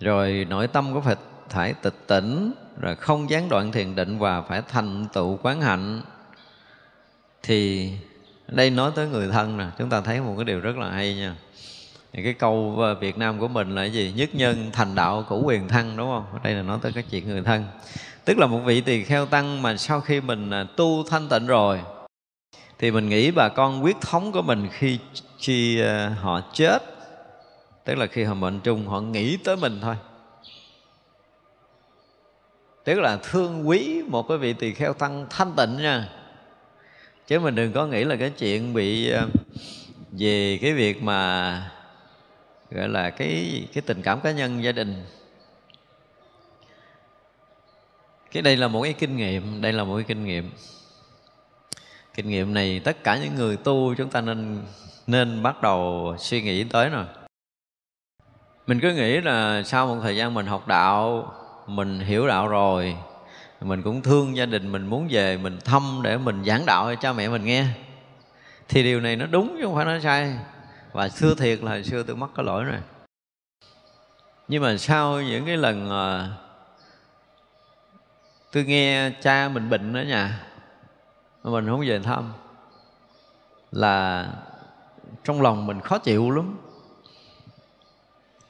Rồi nội tâm của phật phải tịch tỉnh, rồi không gián đoạn thiền định và phải thành tựu quán hạnh. Thì đây nói tới người thân nè, chúng ta thấy một cái điều rất là hay nha thì cái câu ờ, Việt Nam của mình là cái gì? Nhất nhân thành đạo cũ quyền thân, đúng không? Đây là nói tới cái chuyện người thân. Tức là một vị tỳ kheo tăng mà sau khi mình à, tu thanh tịnh rồi, thì mình nghĩ bà con quyết thống của mình khi khi ờ, họ chết, tức là khi họ mệnh chung họ nghĩ tới mình thôi. Tức là thương quý một cái vị tỳ kheo tăng thanh tịnh nha. Chứ mình đừng có nghĩ là cái chuyện bị ờ, về cái việc mà gọi là cái cái tình cảm cá nhân, gia đình. Cái đây là một cái kinh nghiệm, đây là một cái kinh nghiệm. Kinh nghiệm này tất cả những người tu chúng ta nên nên bắt đầu suy nghĩ tới rồi. Mình cứ nghĩ là sau một thời gian mình học đạo, mình hiểu đạo rồi, mình cũng thương gia đình, mình muốn về, mình thăm để mình giảng đạo cho cha mẹ mình nghe, thì điều này nó đúng chứ không phải nó sai và xưa thiệt là hồi xưa tôi mắc cái lỗi này nhưng mà sau những cái lần ờ, tôi nghe cha mình bệnh ở nhà mà mình không về thăm, là trong lòng mình khó chịu lắm.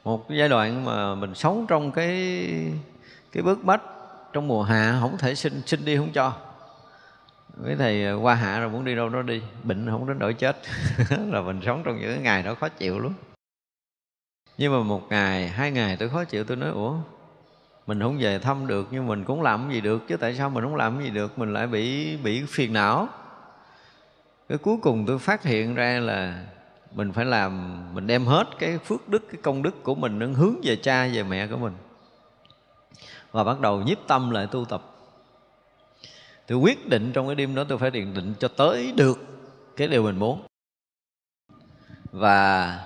Một cái giai đoạn mà mình sống trong cái cái bước bách trong mùa hạ không thể sinh sinh đi không cho mấy thầy ờ, qua hạ rồi muốn đi đâu đó đi, bệnh không đến nỗi chết. Là mình sống trong những ngày đó khó chịu lắm. Nhưng mà một ngày, hai ngày tôi khó chịu, tôi nói, ủa, mình không về thăm được, nhưng mình cũng làm gì được, chứ tại sao mình không làm gì được, mình lại bị bị phiền não? Cái cuối cùng tôi phát hiện ra là mình phải làm, mình đem hết cái phước đức, cái công đức của mình, hướng về cha, về mẹ của mình. Và bắt đầu nhiếp tâm lại tu tập tôi quyết định trong cái đêm đó tôi phải điền định cho tới được cái điều mình muốn. Và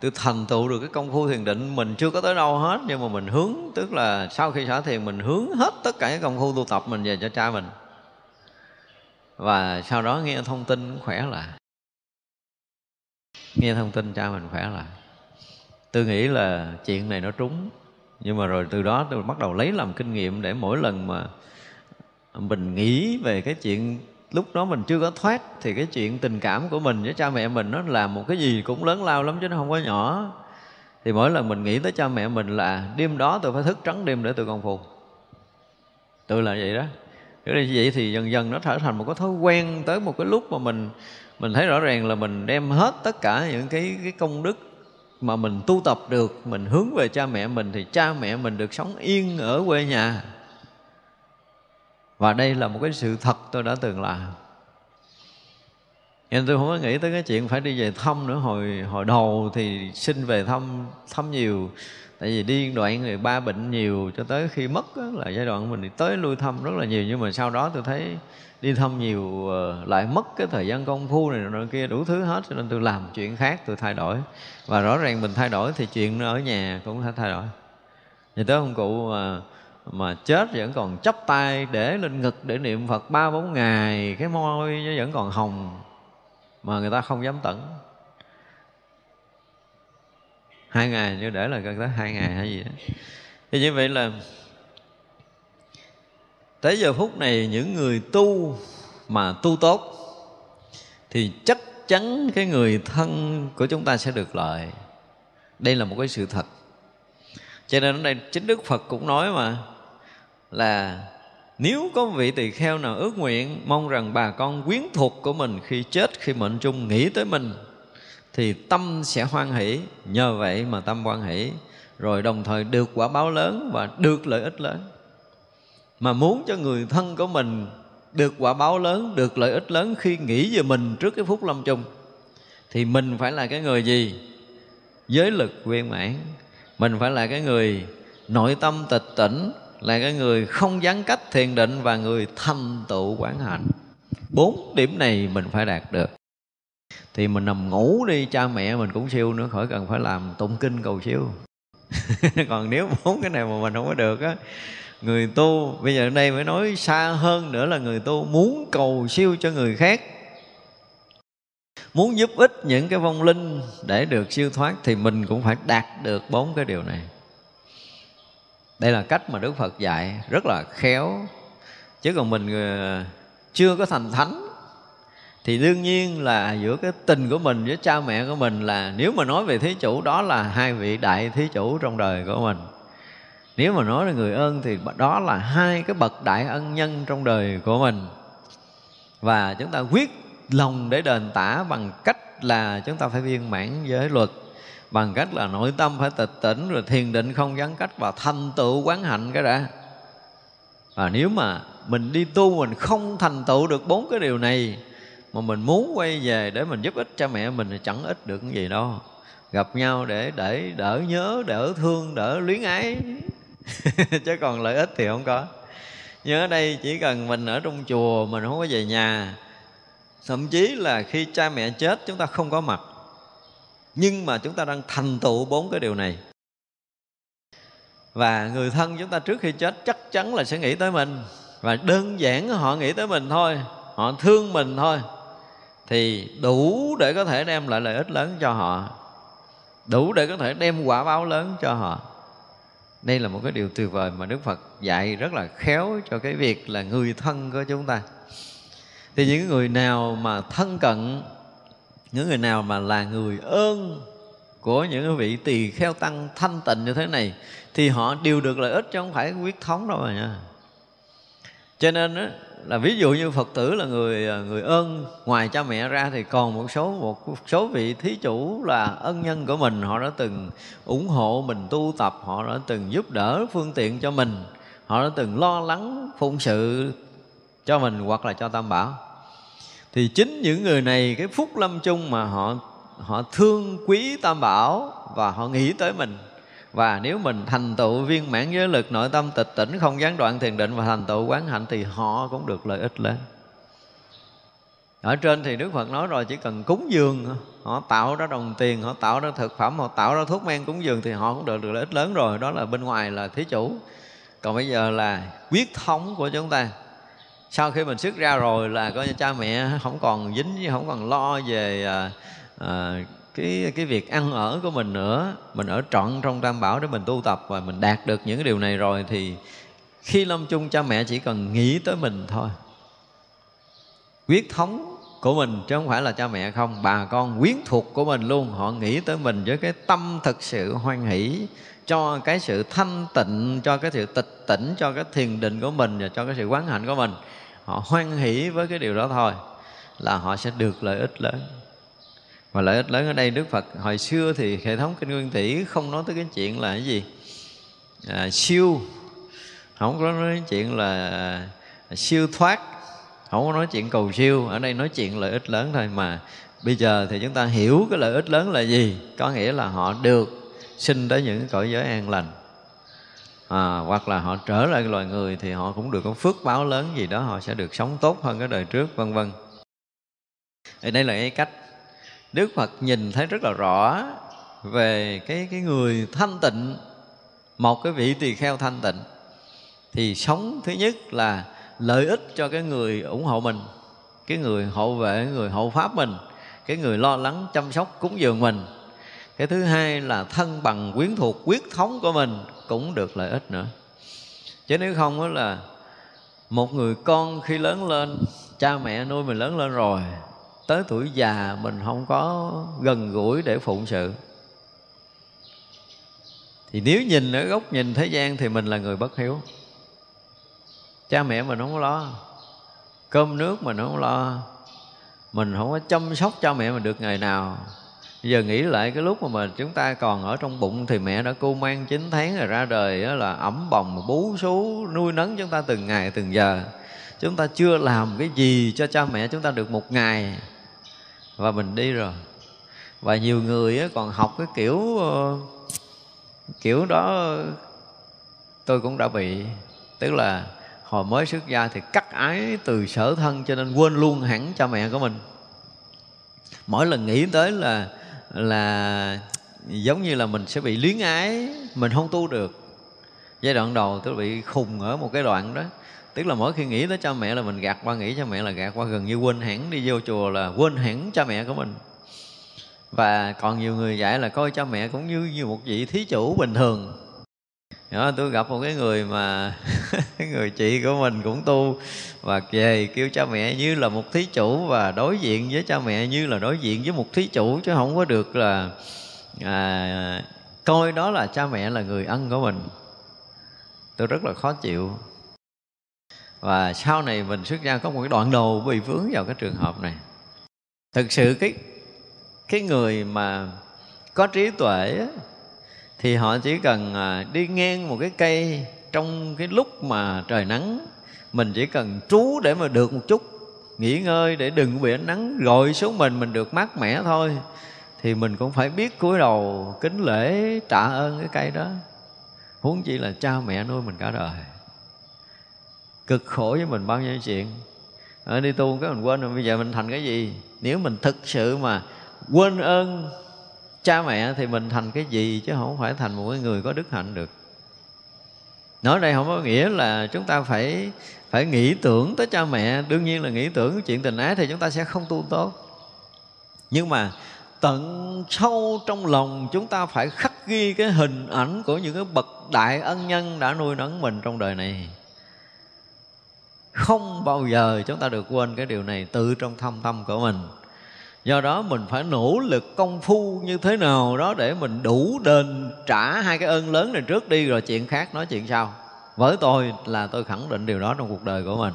tôi thành tựu được cái công phu thiền định. Mình chưa có tới đâu hết, nhưng mà mình hướng, tức là sau khi xả thiền, mình hướng hết tất cả cái công phu tu tập mình về cho cha mình. Và sau đó nghe thông tin khỏe lại nghe thông tin cha mình khỏe lại tôi nghĩ là chuyện này nó trúng. Nhưng mà rồi từ đó tôi bắt đầu lấy làm kinh nghiệm để mỗi lần mà mình nghĩ về cái chuyện, lúc đó mình chưa có thoát, thì cái chuyện tình cảm của mình với cha mẹ mình nó là một cái gì cũng lớn lao lắm chứ nó không có nhỏ. Thì mỗi lần mình nghĩ tới cha mẹ mình là đêm đó tôi phải thức trắng đêm để tôi công phục. Tôi là vậy đó. Như vậy thì dần dần nó trở thành một cái thói quen tới một cái lúc mà mình mình thấy rõ ràng là mình đem hết tất cả những cái cái công đức mà mình tu tập được, mình hướng về cha mẹ mình thì cha mẹ mình được sống yên ở quê nhà và đây là một cái sự thật tôi đã từng làm. Nên tôi không có nghĩ tới cái chuyện phải đi về thăm nữa. Hồi hồi đầu thì xin về thăm thăm nhiều. Tại vì đi đoạn người ba bệnh nhiều cho tới khi mất đó, là giai đoạn mình tới lui thăm rất là nhiều. Nhưng mà sau đó tôi thấy đi thăm nhiều ờ, lại mất cái thời gian công phu này nọ kia đủ thứ hết. Cho nên tôi làm chuyện khác tôi thay đổi. Và rõ ràng mình thay đổi thì chuyện ở nhà cũng phải thay đổi. Thì tới ông cụ mà mà chết vẫn còn chắp tay để lên ngực để niệm Phật ba bốn ngày, cái môi nó vẫn còn hồng mà người ta không dám tẩn. Hai ngày như để là gần tới hai ngày hay gì đó thì như vậy là tới giờ phút này những người tu mà tu tốt thì chắc chắn cái người thân của chúng ta sẽ được lợi. Đây là một cái sự thật. Cho nên ở đây chính đức phật cũng nói mà là nếu có vị tỳ kheo nào ước nguyện mong rằng bà con quyến thuộc của mình khi chết, khi mệnh chung nghĩ tới mình, thì tâm sẽ hoan hỷ. Nhờ vậy mà tâm hoan hỷ, rồi đồng thời được quả báo lớn và được lợi ích lớn. Mà muốn cho người thân của mình được quả báo lớn, được lợi ích lớn khi nghĩ về mình trước cái phút lâm chung, thì mình phải là cái người gì? Giới lực viên mãn. Mình phải là cái người nội tâm tịch tỉnh là cái người không gián cách thiền định và người thành tựu quán hạnh bốn điểm này mình phải đạt được. Thì mình nằm ngủ đi, cha mẹ mình cũng siêu nữa, khỏi cần phải làm tụng kinh cầu siêu. Còn nếu bốn cái này mà mình không có được á, người tu, bây giờ ở đây mới nói xa hơn nữa là người tu muốn cầu siêu cho người khác, muốn giúp ích những cái vong linh để được siêu thoát thì mình cũng phải đạt được bốn cái điều này đây là cách mà đức phật dạy rất là khéo. Chứ còn mình ờ, chưa có thành thánh, thì đương nhiên là giữa cái tình của mình với cha mẹ của mình là nếu mà nói về thí chủ, đó là hai vị đại thí chủ trong đời của mình. Nếu mà nói là người ơn thì đó là hai cái bậc đại ân nhân trong đời của mình. Và chúng ta quyết lòng để đền tả bằng cách là chúng ta phải viên mãn giới luật bằng cách là nội tâm phải tịch tỉnh, rồi thiền định không gián cách và thành tựu quán hạnh cái đã. Và nếu mà mình đi tu mình không thành tựu được bốn cái điều này, mà mình muốn quay về để mình giúp ích cha mẹ mình thì chẳng ích được cái gì đâu. Gặp nhau để để đỡ nhớ, đỡ thương, đỡ luyến ái. Chứ còn lợi ích thì không có. Nhớ đây chỉ cần mình ở trong chùa, mình không có về nhà, thậm chí là khi cha mẹ chết chúng ta không có mặt nhưng mà chúng ta đang thành tựu bốn cái điều này. Và người thân chúng ta trước khi chết chắc chắn là sẽ nghĩ tới mình. Và đơn giản họ nghĩ tới mình thôi, họ thương mình thôi, thì đủ để có thể đem lại lợi ích lớn cho họ. Đủ để có thể đem quả báo lớn cho họ. Đây là một cái điều tuyệt vời mà đức phật dạy rất là khéo cho cái việc là người thân của chúng ta. Thì những người nào mà thân cận những người nào mà là người ơn của những vị tỳ kheo tăng thanh tịnh như thế này thì họ đều được lợi ích chứ không phải quyết thống đâu mà nha. Cho nên đó, là ví dụ như phật tử là người à, người ơn ngoài cha mẹ ra thì còn một số một số vị thí chủ là ân nhân của mình họ đã từng ủng hộ mình tu tập họ đã từng giúp đỡ phương tiện cho mình họ đã từng lo lắng phụng sự cho mình hoặc là cho tam bảo thì chính những người này, cái phúc lâm chung mà họ họ thương quý tam bảo và họ nghĩ tới mình. Và nếu mình thành tựu viên mãn giới lực, nội tâm tịch tỉnh, không gián đoạn thiền định và thành tựu quán hạnh thì họ cũng được lợi ích lớn ở trên thì Đức Phật nói rồi, chỉ cần cúng dường, họ tạo ra đồng tiền, họ tạo ra thực phẩm, họ tạo ra thuốc men cúng dường thì họ cũng được được lợi ích lớn rồi. Đó là bên ngoài là thí chủ. Còn bây giờ là quyết thống của chúng ta sau khi mình xuất ra rồi là coi như cha mẹ không còn dính không còn lo về à, à, cái cái việc ăn ở của mình nữa. Mình ở trọn trong tam bảo để mình tu tập và mình đạt được những cái điều này rồi thì khi lâm chung cha mẹ chỉ cần nghĩ tới mình thôi. Quyết thống của mình chứ không phải là cha mẹ không bà con quyến thuộc của mình luôn. Họ nghĩ tới mình với cái tâm thực sự hoan hỷ cho cái sự thanh tịnh cho cái sự tịch tỉnh cho cái thiền định của mình và cho cái sự quán hạnh của mình họ hoan hỷ với cái điều đó thôi là họ sẽ được lợi ích lớn. Và lợi ích lớn ở đây Đức Phật hồi xưa thì hệ thống kinh nguyên tỷ không nói tới cái chuyện là cái gì? À, siêu. Không có nói cái chuyện là siêu thoát. Không có nói chuyện cầu siêu. Ở đây nói chuyện lợi ích lớn thôi. Mà bây giờ thì chúng ta hiểu cái lợi ích lớn là gì. Có nghĩa là họ được sinh tới những cõi giới an lành à, hoặc là họ trở lại loài người thì họ cũng được có phước báo lớn gì đó họ sẽ được sống tốt hơn cái đời trước vân vân. Thì đây là cái cách. Đức Phật nhìn thấy rất là rõ về cái cái người thanh tịnh một cái vị tỳ kheo thanh tịnh thì sống thứ nhất là lợi ích cho cái người ủng hộ mình cái người hộ vệ người hộ pháp mình cái người lo lắng chăm sóc cúng dường mình. Cái thứ hai là thân bằng quyến thuộc quyết thống của mình cũng được lợi ích nữa. Chứ nếu không đó là một người con khi lớn lên, cha mẹ nuôi mình lớn lên rồi, tới tuổi già mình không có gần gũi để phụng sự. Thì nếu nhìn ở góc nhìn thế gian thì mình là người bất hiếu. Cha mẹ mình không có lo, cơm nước mình không lo, mình không có chăm sóc cha mẹ mình được ngày nào giờ nghĩ lại cái lúc mà mình, chúng ta còn ở trong bụng thì mẹ đã cô mang 9 tháng rồi ra đời đó là ẩm bồng, bú sú nuôi nấng chúng ta từng ngày, từng giờ. Chúng ta chưa làm cái gì cho cha mẹ chúng ta được một ngày. Và mình đi rồi. Và nhiều người còn học cái kiểu ờ, kiểu đó, tôi cũng đã bị. Tức là hồi mới xuất gia thì cắt ái từ sở thân cho nên quên luôn hẳn cha mẹ của mình. Mỗi lần nghĩ tới là là giống như là mình sẽ bị luyến ái, mình không tu được. Giai đoạn đầu tôi bị khùng ở một cái đoạn đó. Tức là mỗi khi nghĩ tới cha mẹ là mình gạt qua nghĩ cha mẹ là gạt qua, gần như quên hẳn đi vô chùa là quên hẳn cha mẹ của mình. Và còn nhiều người dạy là coi cha mẹ cũng như như một vị thí chủ bình thường đó, tôi gặp một cái người mà cái người chị của mình cũng tu và về kêu cha mẹ như là một thí chủ và đối diện với cha mẹ như là đối diện với một thí chủ chứ không có được là à, coi đó là cha mẹ là người ân của mình. Tôi rất là khó chịu. Và sau này mình xuất gia có một cái đoạn đầu bị vướng vào cái trường hợp này. Thực sự cái cái người mà có trí tuệ thì họ chỉ cần à, đi ngang một cái cây trong cái lúc mà trời nắng, mình chỉ cần trú để mà được một chút, nghỉ ngơi để đừng bị ánh nắng gọi xuống mình mình được mát mẻ thôi. Thì mình cũng phải biết cúi đầu kính lễ trả ơn cái cây đó. Huống chi là cha mẹ nuôi mình cả đời. Cực khổ với mình bao nhiêu chuyện. Ở đi tu cái mình quên rồi, bây giờ mình thành cái gì? Nếu mình thực sự mà quên ơn cha mẹ thì mình thành cái gì chứ không phải thành một cái người có đức hạnh được. Nói đây không có nghĩa là chúng ta phải phải nghĩ tưởng tới cha mẹ. Đương nhiên là nghĩ tưởng chuyện tình ái thì chúng ta sẽ không tu tốt. Nhưng mà tận sâu trong lòng chúng ta phải khắc ghi cái hình ảnh của những cái bậc đại ân nhân đã nuôi nấng mình trong đời này. Không bao giờ chúng ta được quên cái điều này tự trong thâm tâm của mình do đó mình phải nỗ lực công phu như thế nào đó để mình đủ đền trả hai cái ơn lớn này trước đi, rồi chuyện khác nói chuyện sau. Với tôi là tôi khẳng định điều đó trong cuộc đời của mình.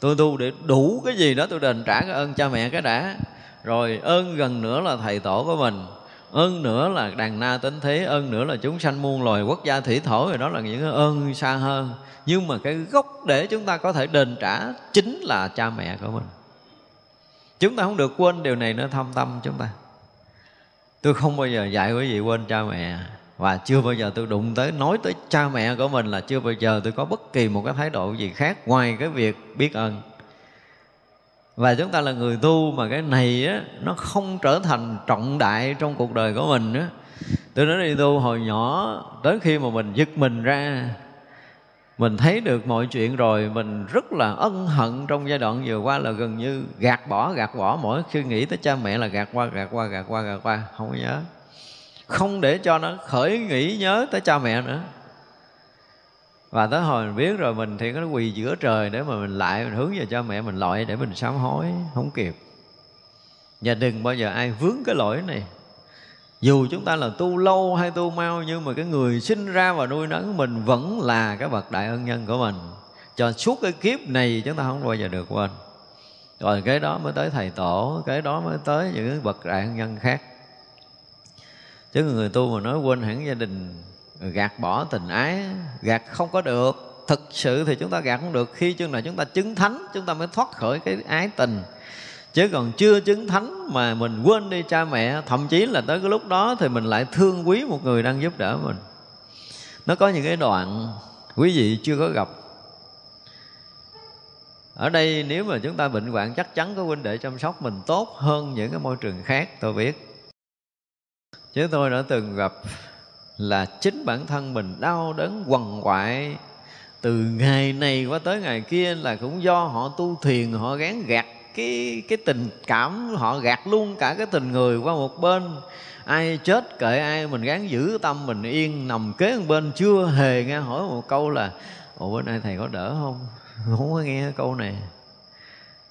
Tôi tu để đủ cái gì đó tôi đền trả cái ơn cha mẹ cái đã. Rồi ơn gần nữa là thầy tổ của mình. Ơn nữa là đàn na tính thế. Ơn nữa là chúng sanh muôn loài quốc gia thủy thổ. Rồi đó là những cái ơn xa hơn. Nhưng mà cái gốc để chúng ta có thể đền trả chính là cha mẹ của mình chúng ta không được quên điều này nó thâm tâm chúng ta. Tôi không bao giờ dạy quý vị quên cha mẹ. Và chưa bao giờ tôi đụng tới, nói tới cha mẹ của mình là chưa bao giờ tôi có bất kỳ một cái thái độ gì khác ngoài cái việc biết ơn. Và chúng ta là người tu mà cái này á, nó không trở thành trọng đại trong cuộc đời của mình á. Tôi nói đi, tu hồi nhỏ, tới khi mà mình giật mình ra mình thấy được mọi chuyện rồi, mình rất là ân hận trong giai đoạn vừa qua là gần như gạt bỏ gạt bỏ. Mỗi khi nghĩ tới cha mẹ là gạt qua gạt qua gạt qua gạt qua, không có nhớ. Không để cho nó khởi nghĩ nhớ tới cha mẹ nữa. Và tới hồi mình biết rồi, mình thì có quỳ giữa trời để mà mình lại, mình hướng về cha mẹ mình lội để mình sám hối, không kịp. Và đừng bao giờ ai vướng cái lỗi này dù chúng ta là tu lâu hay tu mau, nhưng mà cái người sinh ra và nuôi nấng mình vẫn là cái bậc đại ân nhân của mình. Cho suốt cái kiếp này chúng ta không bao giờ được quên. Rồi cái đó mới tới thầy tổ, cái đó mới tới những cái bậc đại ân nhân khác. Chứ người tu mà nói quên hẳn gia đình, gạt bỏ tình ái, gạt không có được. Thực sự thì chúng ta gạt không được, khi chừng nào chúng ta chứng thánh, chúng ta mới thoát khỏi cái ái tình chứ còn chưa chứng thánh mà mình quên đi cha mẹ, thậm chí là tới cái lúc đó thì mình lại thương quý một người đang giúp đỡ mình. Nó có những cái đoạn quý vị chưa có gặp. Ở đây nếu mà chúng ta bệnh hoạn chắc chắn có huynh đệ chăm sóc mình tốt hơn những cái môi trường khác, tôi biết. Chứ tôi đã từng gặp là chính bản thân mình đau đớn quằn quại. Từ ngày này qua tới ngày kia là cũng do họ tu thiền, họ gán gạt cái cái tình cảm họ gạt luôn cả cái tình người qua một bên. Ai chết kệ ai, mình gắng giữ tâm mình yên, nằm kế một bên. Chưa hề nghe hỏi một câu là, ủa bên nay thầy có đỡ không? Không có nghe câu này.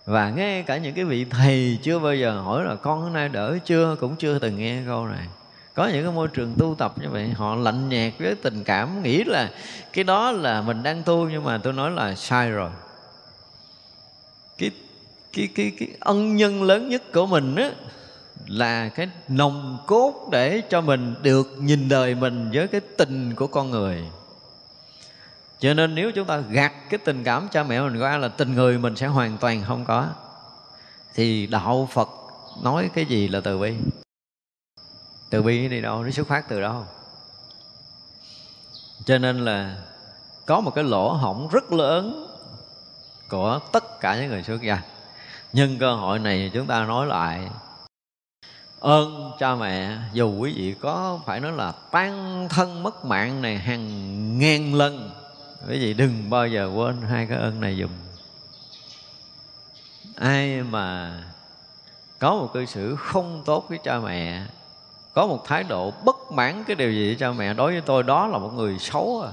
Và ngay cả những cái vị thầy chưa bao giờ hỏi là, con hôm nay đỡ chưa? Cũng chưa từng nghe câu này. Có những cái môi trường tu tập như vậy, họ lạnh nhạt với tình cảm, nghĩ là cái đó là mình đang tu, nhưng mà tôi nói là sai rồi. Cái cái cái cái ân nhân lớn nhất của mình á, là cái nồng cốt để cho mình được nhìn đời mình với cái tình của con người. Cho nên nếu chúng ta gạt cái tình cảm cha mẹ mình qua là tình người mình sẽ hoàn toàn không có. Thì đạo phật nói cái gì là từ bi? Từ bi đi đâu nó xuất phát từ đâu. Cho nên là có một cái lỗ hổng rất lớn của tất cả những người xuất gia nhân cơ hội này chúng ta nói lại. Ơn cha mẹ, dù quý vị có phải nói là tan thân mất mạng này hàng ngàn lần, quý vị đừng bao giờ quên hai cái ơn này dùm. Ai mà có một cư xử không tốt với cha mẹ, có một thái độ bất mãn cái điều gì với cha mẹ, đối với tôi đó là một người xấu à.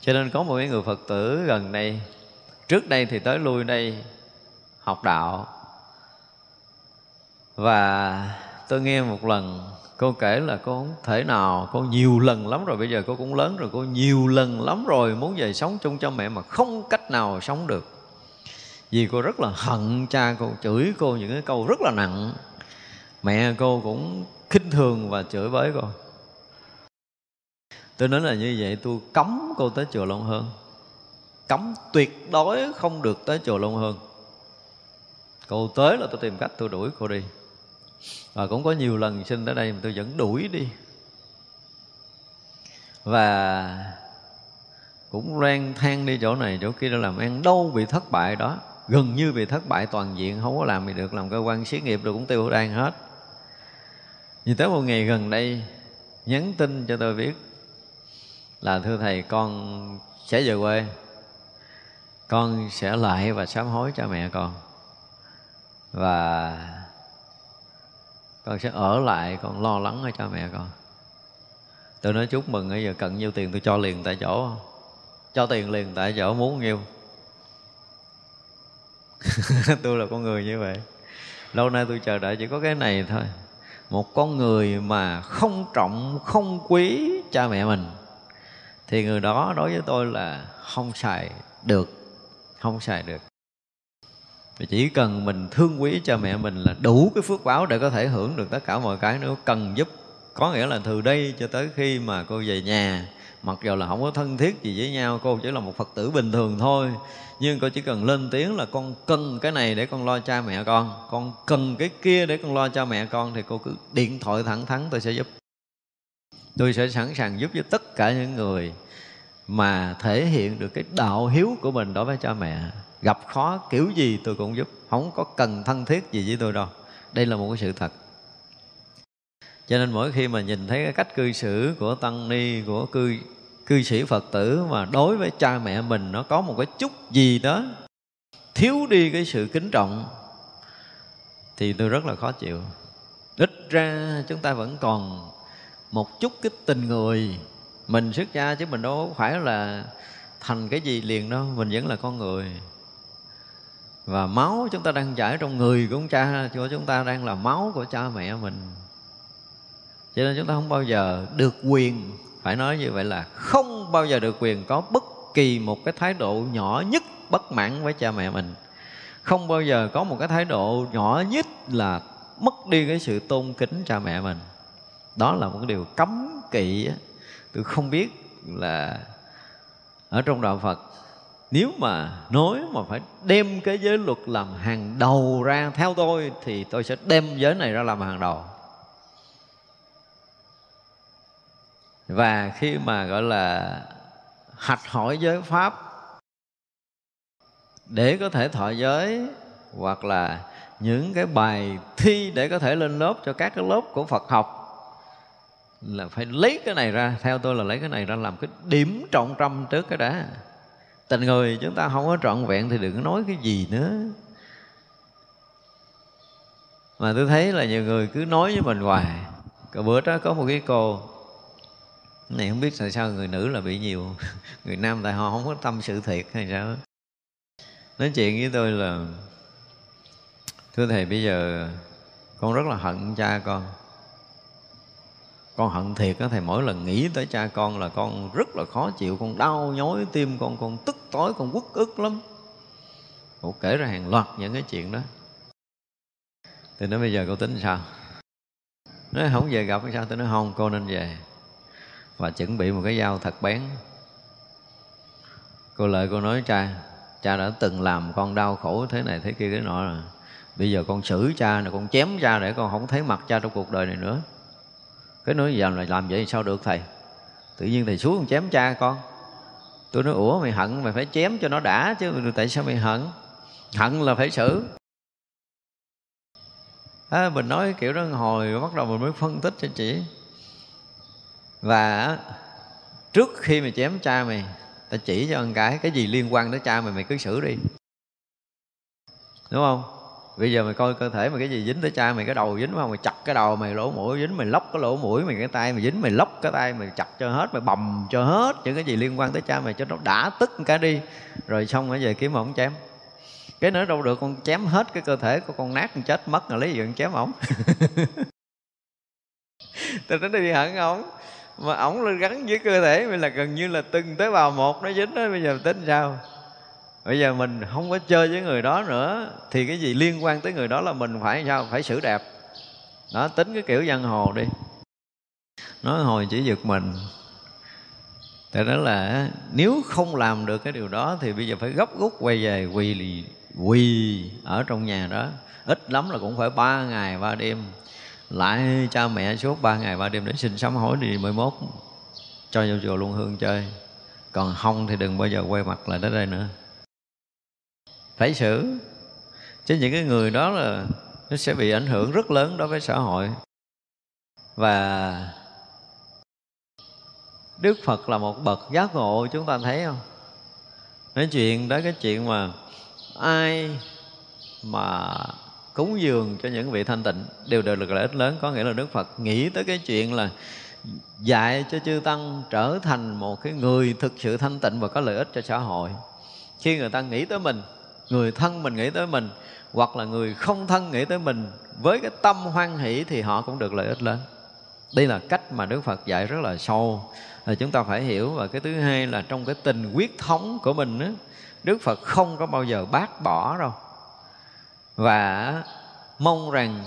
Cho nên có một người phật tử gần đây, trước đây thì tới lui đây học đạo. Và tôi nghe một lần, cô kể là cô không thể nào, cô nhiều lần lắm rồi, bây giờ cô cũng lớn rồi, cô nhiều lần lắm rồi muốn về sống chung cho mẹ mà không cách nào sống được. Vì cô rất là hận cha cô, chửi cô những cái câu rất là nặng. Mẹ cô cũng khinh thường và chửi bới cô. Tôi nói là như vậy, tôi cấm cô tới chùa long hơn cấm tuyệt đối không được tới chùa long hơn cô tới là tôi tìm cách tôi đuổi cô đi. Và cũng có nhiều lần xin tới đây mà tôi vẫn đuổi đi. Và cũng loan than đi chỗ này, chỗ kia để làm ăn. Đâu bị thất bại đó. Gần như bị thất bại toàn diện. Không có làm gì được. Làm cơ quan xí nghiệp rồi cũng tiêu đang hết. Nhưng tới một ngày gần đây, nhắn tin cho tôi biết là thưa thầy, con sẽ về quê. Con sẽ lại và sám hối cha mẹ con và con sẽ ở lại con lo lắng cho cha mẹ con. Tôi nói chúc mừng bây giờ cần nhiêu tiền tôi cho liền tại chỗ. Cho tiền liền tại chỗ muốn nhiêu. Tôi là con người như vậy. Lâu nay tôi chờ đợi chỉ có cái này thôi. Một con người mà không trọng, không quý cha mẹ mình, thì người đó đối với tôi là không xài được, không xài được và chỉ cần mình thương quý cha mẹ mình là đủ cái phước báo để có thể hưởng được tất cả mọi cái nếu cần giúp. Có nghĩa là từ đây cho tới khi mà cô về nhà, mặc dù là không có thân thiết gì với nhau, cô chỉ là một phật tử bình thường thôi, nhưng cô chỉ cần lên tiếng là con cần cái này để con lo cha mẹ con con cần cái kia để con lo cha mẹ con thì cô cứ điện thoại thẳng thắn, tôi sẽ giúp. Tôi sẽ sẵn sàng giúp cho tất cả những người mà thể hiện được cái đạo hiếu của mình đối với cha mẹ gặp khó kiểu gì tôi cũng giúp. Không có cần thân thiết gì với tôi đâu. Đây là một cái sự thật. Cho nên mỗi khi mà nhìn thấy cái cách cư xử của tăng ni, của cư cư sĩ phật tử mà đối với cha mẹ mình nó có một cái chút gì đó thiếu đi cái sự kính trọng, thì tôi rất là khó chịu. Ít ra chúng ta vẫn còn một chút cái tình người mình xuất gia chứ mình đâu phải là thành cái gì liền đâu, mình vẫn là con người và máu chúng ta đang chảy trong người của cha, của chúng ta đang là máu của cha mẹ mình. Cho nên chúng ta không bao giờ được quyền, phải nói như vậy là không bao giờ được quyền có bất kỳ một cái thái độ nhỏ nhất bất mãn với cha mẹ mình. Không bao giờ có một cái thái độ nhỏ nhất là mất đi cái sự tôn kính cha mẹ mình. Đó là một cái điều cấm kỵ tôi không biết là ở trong đạo phật nếu mà nói mà phải đem cái giới luật làm hàng đầu ra theo tôi, thì tôi sẽ đem giới này ra làm hàng đầu. Và khi mà, gọi là, hạch hỏi giới pháp, để có thể thọ giới, hoặc là những cái bài thi để có thể lên lớp cho các cái lớp của Phật học, là phải lấy cái này ra, theo tôi là lấy cái này ra làm cái điểm trọng tâm trước cái đã tình người, chúng ta không có trọn vẹn thì đừng có nói cái gì nữa. Mà tôi thấy là nhiều người cứ nói với mình hoài. Cả bữa đó có một cái cô này không biết tại sao người nữ là bị nhiều, người nam tại họ không có tâm sự thiệt hay sao nói chuyện với tôi là, thưa thầy, bây giờ con rất là hận cha con con hận thiệt á, thầy mỗi lần nghĩ tới cha con là con rất là khó chịu, con đau nhói tim, con con tức tối, con quất ức lắm. Ủa, kể ra hàng loạt những cái chuyện đó. Thì nói bây giờ cô tính sao? Nói không về gặp sao? Tôi nói không, cô nên về. Và chuẩn bị một cái dao thật bén. Cô lợi cô nói, cha cha đã từng làm con đau khổ thế này thế kia cái nọ rồi. Bây giờ con xử cha này con chém cha để con không thấy mặt cha trong cuộc đời này nữa cái nói giờ là làm vậy sao được thầy? Tự nhiên thầy xuống chém cha con. Tôi nói ủa mày hận mày phải chém cho nó đã chứ tại sao mày hận? Hận là phải xử. À, mình nói kiểu đó hồi bắt đầu mình mới phân tích cho chị. Và trước khi mày chém cha mày ta chỉ cho con cái cái gì liên quan tới cha mày mày cứ xử đi. Đúng không? Bây giờ mày coi cơ thể mày cái gì dính tới cha mày cái đầu dính không? Mày chặt cái đầu, mày lỗ mũi dính, mày lóc cái lỗ mũi, mày cái tay mày dính, mày lóc cái tay, mày chặt cho hết, mày bầm cho hết những cái gì liên quan tới cha mày cho nó đã tức cả đi. Rồi xong rồi về kiếm ổng chém. Cái nữa đâu được, con chém hết cái cơ thể của con nát con chết mất, rồi lấy gì con chém ổng tôi tính đi hận ổng. Mà ổng lên gắn với cơ thể mình là gần như là từng tế bào một nó dính đó, bây giờ tính sao? Bây giờ mình không có chơi với người đó nữa, thì cái gì liên quan tới người đó là mình phải sao? Phải xử đẹp. Đó, tính cái kiểu giang hồ đi. Nói hồi chỉ giật mình. Tại đó là nếu không làm được cái điều đó thì bây giờ phải gấp rút quay về quỳ quỳ ở trong nhà đó. Ít lắm là cũng phải ba ngày ba đêm. Lại cha mẹ suốt ba ngày ba đêm để xin sám hối đi mười mốt. Cho vô chùa luôn hương chơi. Còn không thì đừng bao giờ quay mặt lại tới đây nữa phải xử. Chứ những cái người đó là nó sẽ bị ảnh hưởng rất lớn đối với xã hội. Và Đức Phật là một bậc giác ngộ, chúng ta thấy không? Nói chuyện đó cái chuyện mà ai mà cúng dường cho những vị thanh tịnh đều đều được lợi ích lớn. Có nghĩa là Đức Phật nghĩ tới cái chuyện là dạy cho chư tăng trở thành một cái người thực sự thanh tịnh và có lợi ích cho xã hội. Khi người ta nghĩ tới mình người thân mình nghĩ tới mình hoặc là người không thân nghĩ tới mình với cái tâm hoan hỷ thì họ cũng được lợi ích lớn. Đây là cách mà đức phật dạy rất là sâu. Là chúng ta phải hiểu và cái thứ hai là trong cái tình quyết thống của mình đó, đức phật không có bao giờ bác bỏ đâu. Và mong rằng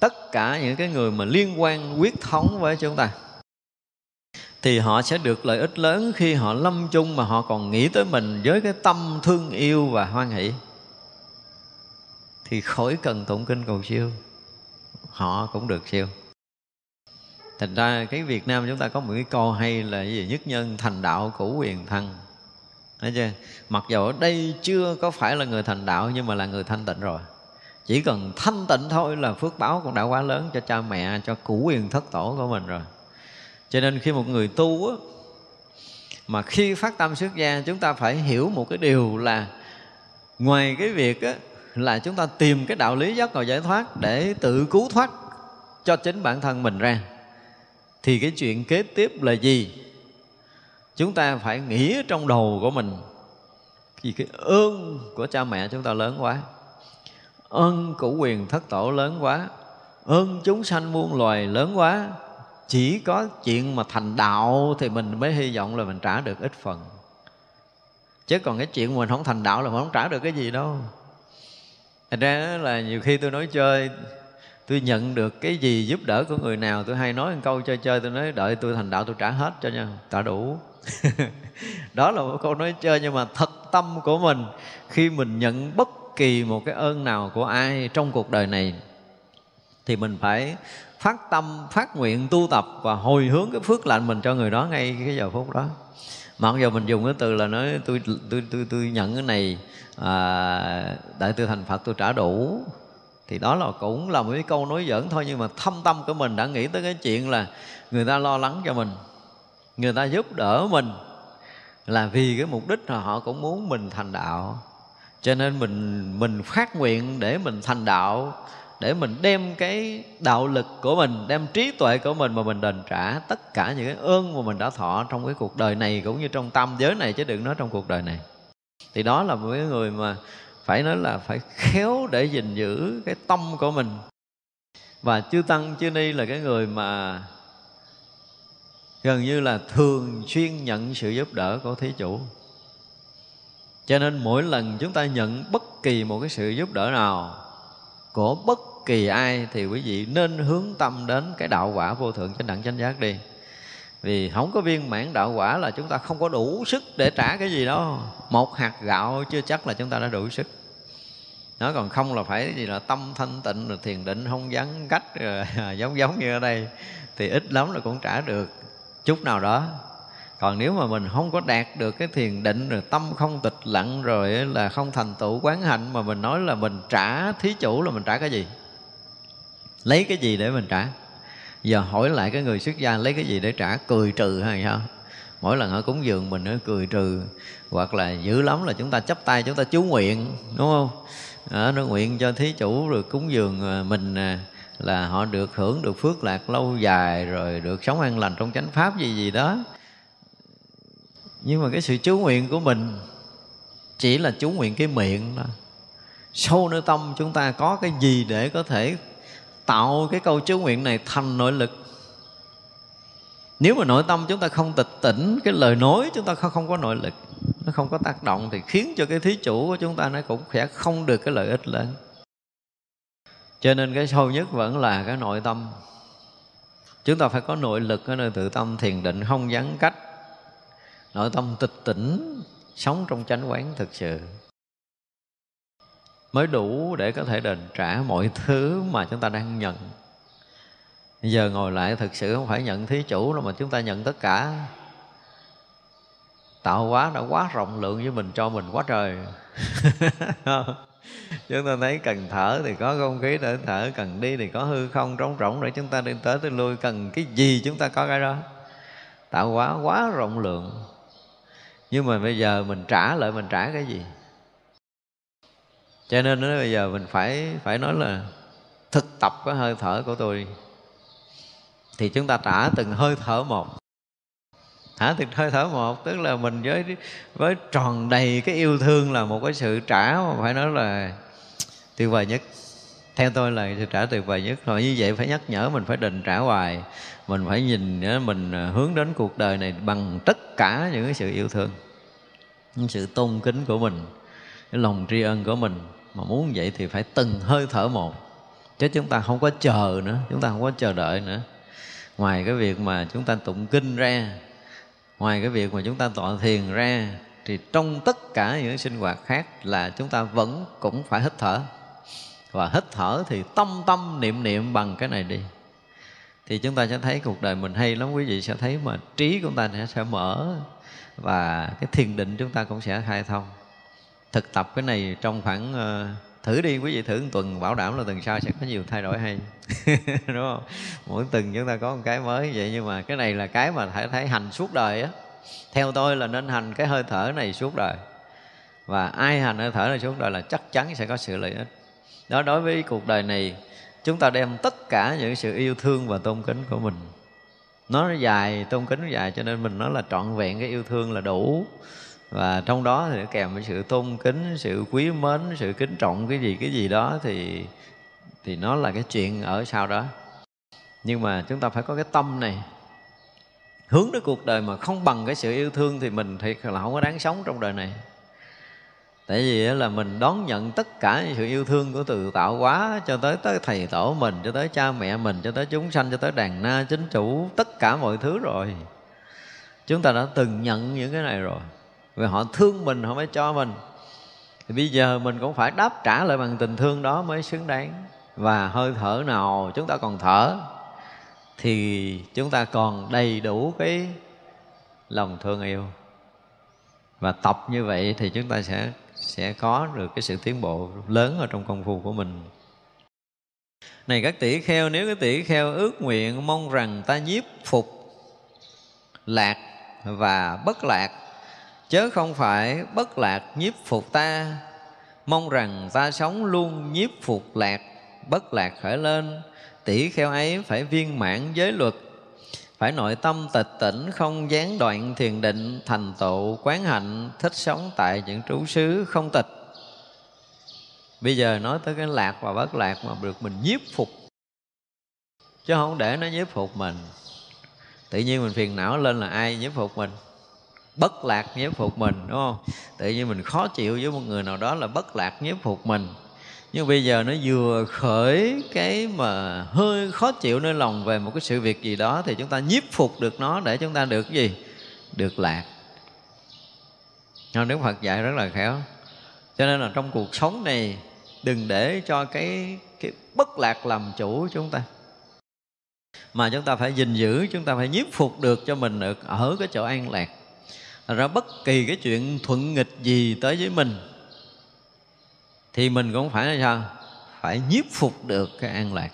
tất cả những cái người mà liên quan quyết thống với chúng ta thì họ sẽ được lợi ích lớn khi họ lâm chung mà họ còn nghĩ tới mình với cái tâm thương yêu và hoan hỷ thì khỏi cần tụng kinh cầu siêu họ cũng được siêu thành ra cái việt nam chúng ta có một cái câu hay là gì nhất nhân thành đạo cũ quyền thân Thấy chưa? Mặc dù ở đây chưa có phải là người thành đạo nhưng mà là người thanh tịnh rồi. Chỉ cần thanh tịnh thôi là phước báo cũng đã quá lớn cho cha mẹ, cho củ quyền thất tổ của mình rồi cho nên khi một người tu á, mà khi phát tâm xuất gia chúng ta phải hiểu một cái điều là ngoài cái việc á, là chúng ta tìm cái đạo lý giác ngộ giải thoát để tự cứu thoát cho chính bản thân mình ra. Thì cái chuyện kế tiếp là gì? Chúng ta phải nghĩ trong đầu của mình. Vì cái ơn của cha mẹ chúng ta lớn quá. Ơn của quyền thất tổ lớn quá. Ơn chúng sanh muôn loài lớn quá chỉ có chuyện mà thành đạo thì mình mới hy vọng là mình trả được ít phần. Chứ còn cái chuyện mình không thành đạo là mình không trả được cái gì đâu. Thành ra là nhiều khi tôi nói chơi, tôi nhận được cái gì giúp đỡ của người nào, tôi hay nói một câu chơi chơi, tôi nói đợi tôi thành đạo tôi trả hết cho nha, trả đủ. Đó là một câu nói chơi, nhưng mà thật tâm của mình, khi mình nhận bất kỳ một cái ơn nào của ai trong cuộc đời này, thì mình phải phát tâm phát nguyện tu tập và hồi hướng cái phước lành mình cho người đó ngay cái giờ phút đó. Mặc dù mình dùng cái từ là nói tôi tôi tôi tôi nhận cái này à, đại tư thành phật tôi trả đủ. Thì đó là cũng là một cái câu nói giỡn thôi nhưng mà thâm tâm của mình đã nghĩ tới cái chuyện là người ta lo lắng cho mình người ta giúp đỡ mình là vì cái mục đích là họ cũng muốn mình thành đạo. Cho nên mình mình phát nguyện để mình thành đạo để mình đem cái đạo lực của mình, đem trí tuệ của mình mà mình đền trả tất cả những cái ơn mà mình đã thọ trong cái cuộc đời này cũng như trong tam giới này chứ đừng nói trong cuộc đời này. Thì đó là một cái người mà phải nói là phải khéo để gìn giữ cái tâm của mình. Và chư tăng, chư ni là cái người mà gần như là thường xuyên nhận sự giúp đỡ của thí chủ. Cho nên mỗi lần chúng ta nhận bất kỳ một cái sự giúp đỡ nào của bất kỳ ai thì quý vị nên hướng tâm đến cái đạo quả vô thượng chánh đẳng chánh giác đi. Vì không có viên mãn đạo quả là chúng ta không có đủ sức để trả cái gì đó một hạt gạo chưa chắc là chúng ta đã đủ sức. Nó còn không là phải gì là tâm thanh tịnh rồi thiền định không vắng cách rồi, giống giống như ở đây thì ít lắm là cũng trả được chút nào đó. Còn nếu mà mình không có đạt được cái thiền định rồi tâm không tịch lặng rồi là không thành tựu quán hạnh mà mình nói là mình trả thí chủ là mình trả cái gì? Lấy cái gì để mình trả? Giờ hỏi lại cái người xuất gia lấy cái gì để trả? Cười trừ hay sao? Mỗi lần họ cúng dường mình nó cười trừ hoặc là dữ lắm là chúng ta chấp tay chúng ta chú nguyện đúng không? À, nó nguyện cho thí chủ rồi cúng dường à, mình à, là họ được hưởng được phước lạc lâu dài rồi được sống an lành trong chánh pháp gì gì đó. Nhưng mà cái sự chú nguyện của mình chỉ là chú nguyện cái miệng thôi. Sâu nơi tâm chúng ta có cái gì để có thể tạo cái câu chú nguyện này thành nội lực. Nếu mà nội tâm chúng ta không tịch tỉnh cái lời nói chúng ta không, không có nội lực nó không có tác động thì khiến cho cái thí chủ của chúng ta nó cũng sẽ không được cái lợi ích lớn cho nên cái sâu nhất vẫn là cái nội tâm. Chúng ta phải có nội lực ở nơi tự tâm thiền định không vắng cách. Nội tâm tịch tỉnh sống trong chánh quán thực sự mới đủ để có thể đền trả mọi thứ mà chúng ta đang nhận. Giờ ngồi lại thực sự không phải nhận thí chủ đâu mà chúng ta nhận tất cả. Tạo hóa đã quá rộng lượng với mình, cho mình quá trời. Chúng ta thấy cần thở thì có không khí, để thở, cần đi thì có hư không, trống rỗng để chúng ta đi tới tới lui. Cần cái gì chúng ta có cái đó? Tạo hóa quá rộng lượng. Nhưng mà bây giờ mình trả lại, mình trả cái gì? Cho nên bây giờ mình phải phải nói là thực tập cái hơi thở của tôi. Thì chúng ta trả từng hơi thở một. Thả từng hơi thở một, tức là mình với với tròn đầy cái yêu thương là một cái sự trả mà phải nói là tuyệt vời nhất. Theo tôi là sự trả tuyệt vời nhất. Rồi như vậy phải nhắc nhở mình phải định trả hoài. Mình phải nhìn ờ, mình ờ, hướng đến cuộc đời này bằng tất cả những cái sự yêu thương. Những sự tôn kính của mình, cái lòng tri ân của mình mà muốn vậy thì phải từng hơi thở một. Chứ chúng ta không có chờ nữa chúng ta không có chờ đợi nữa. Ngoài cái việc mà chúng ta tụng kinh ra ngoài cái việc mà chúng ta tọa thiền ra thì trong tất cả những sinh hoạt khác là chúng ta vẫn cũng phải hít thở. Và hít thở thì tâm tâm niệm niệm bằng cái này đi. Thì chúng ta sẽ thấy cuộc đời mình hay lắm quý vị sẽ thấy mà trí của chúng ta sẽ, sẽ mở và cái thiền định chúng ta cũng sẽ khai thông thực tập cái này trong khoảng uh, thử đi quý vị thử một tuần bảo đảm là tuần sau sẽ có nhiều thay đổi hay. Đúng không? Mỗi tuần chúng ta có một cái mới vậy nhưng mà cái này là cái mà phải thấy hành suốt đời á. Theo tôi là nên hành cái hơi thở này suốt đời. Và ai hành hơi thở này suốt đời là chắc chắn sẽ có sự lợi ích. Đó đối với cuộc đời này chúng ta đem tất cả những sự yêu thương và tôn kính của mình. Nó dài tôn kính nó dài cho nên mình nói là trọn vẹn cái yêu thương là đủ và trong đó thì kèm với sự tôn kính, sự quý mến, sự kính trọng cái gì cái gì đó thì thì nó là cái chuyện ở sau đó. Nhưng mà chúng ta phải có cái tâm này, hướng đến cuộc đời mà không bằng cái sự yêu thương thì mình thiệt là không có đáng sống trong đời này. Tại vì là mình đón nhận tất cả sự yêu thương của từ tạo hóa cho tới tới thầy tổ mình, cho tới cha mẹ mình, cho tới chúng sanh, cho tới đàn na, chính chủ, tất cả mọi thứ rồi. Chúng ta đã từng nhận những cái này rồi vì họ thương mình, họ mới cho mình. Thì bây giờ mình cũng phải đáp trả lại bằng tình thương đó mới xứng đáng. Và hơi thở nào chúng ta còn thở, thì chúng ta còn đầy đủ cái lòng thương yêu. Và tập như vậy thì chúng ta sẽ sẽ có được cái sự tiến bộ lớn ở trong công phu của mình. Này các tỷ kheo, nếu cái tỷ kheo ước nguyện mong rằng ta nhiếp phục lạc và bất lạc chớ không phải bất lạc nhiếp phục ta. Mong rằng ta sống luôn nhiếp phục lạc, bất lạc khởi lên. Tỷ kheo ấy phải viên mãn giới luật. Phải nội tâm tịch tỉnh, không gián đoạn thiền định, thành tựu, quán hạnh, thích sống tại những trú xứ không tịch. Bây giờ nói tới cái lạc và bất lạc mà được mình nhiếp phục. Chứ không để nó nhiếp phục mình. Tự nhiên mình phiền não lên là ai nhiếp phục mình? Bất lạc nhiếp phục mình, đúng không? Tự nhiên mình khó chịu với một người nào đó là bất lạc nhiếp phục mình. Nhưng bây giờ nó vừa khởi cái mà hơi khó chịu nơi lòng về một cái sự việc gì đó thì chúng ta nhiếp phục được nó để chúng ta được cái gì? Được lạc. Đức Phật dạy rất là khéo. Cho nên là trong cuộc sống này, đừng để cho cái cái bất lạc làm chủ chúng ta. Mà chúng ta phải gìn giữ, chúng ta phải nhiếp phục được cho mình được ở cái chỗ an lạc. Thật ra bất kỳ cái chuyện thuận nghịch gì tới với mình, thì mình cũng phải là sao? Phải nhiếp phục được cái an lạc.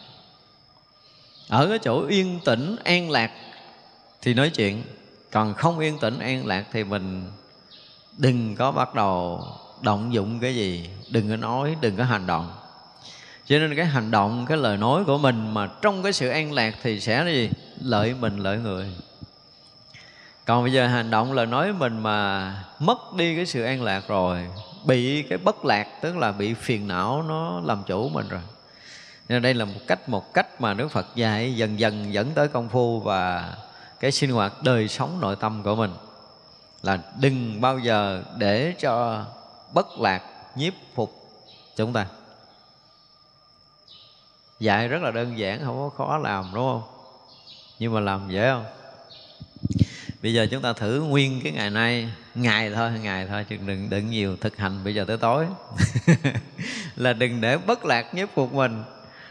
Ở cái chỗ yên tĩnh, an lạc thì nói chuyện, còn không yên tĩnh, an lạc thì mình đừng có bắt đầu động dụng cái gì, đừng có nói, đừng có hành động. Cho nên cái hành động, cái lời nói của mình mà trong cái sự an lạc thì sẽ là gì? Lợi mình, lợi người còn bây giờ hành động lời nói mình mà mất đi cái sự an lạc rồi, bị cái bất lạc, tức là bị phiền não nó làm chủ mình rồi. Nên đây là một cách một cách mà Đức Phật dạy dần dần dẫn tới công phu và cái sinh hoạt đời sống nội tâm của mình. Là đừng bao giờ để cho bất lạc nhiếp phục chúng ta. Dạy rất là đơn giản, không có khó làm, đúng không? Nhưng mà làm dễ không? Bây giờ chúng ta thử nguyên cái ngày nay, ngày thôi ngày thôi, chứ đừng đừng nhiều thực hành bây giờ tới tối. Là đừng để bất lạc nhiếp phục mình.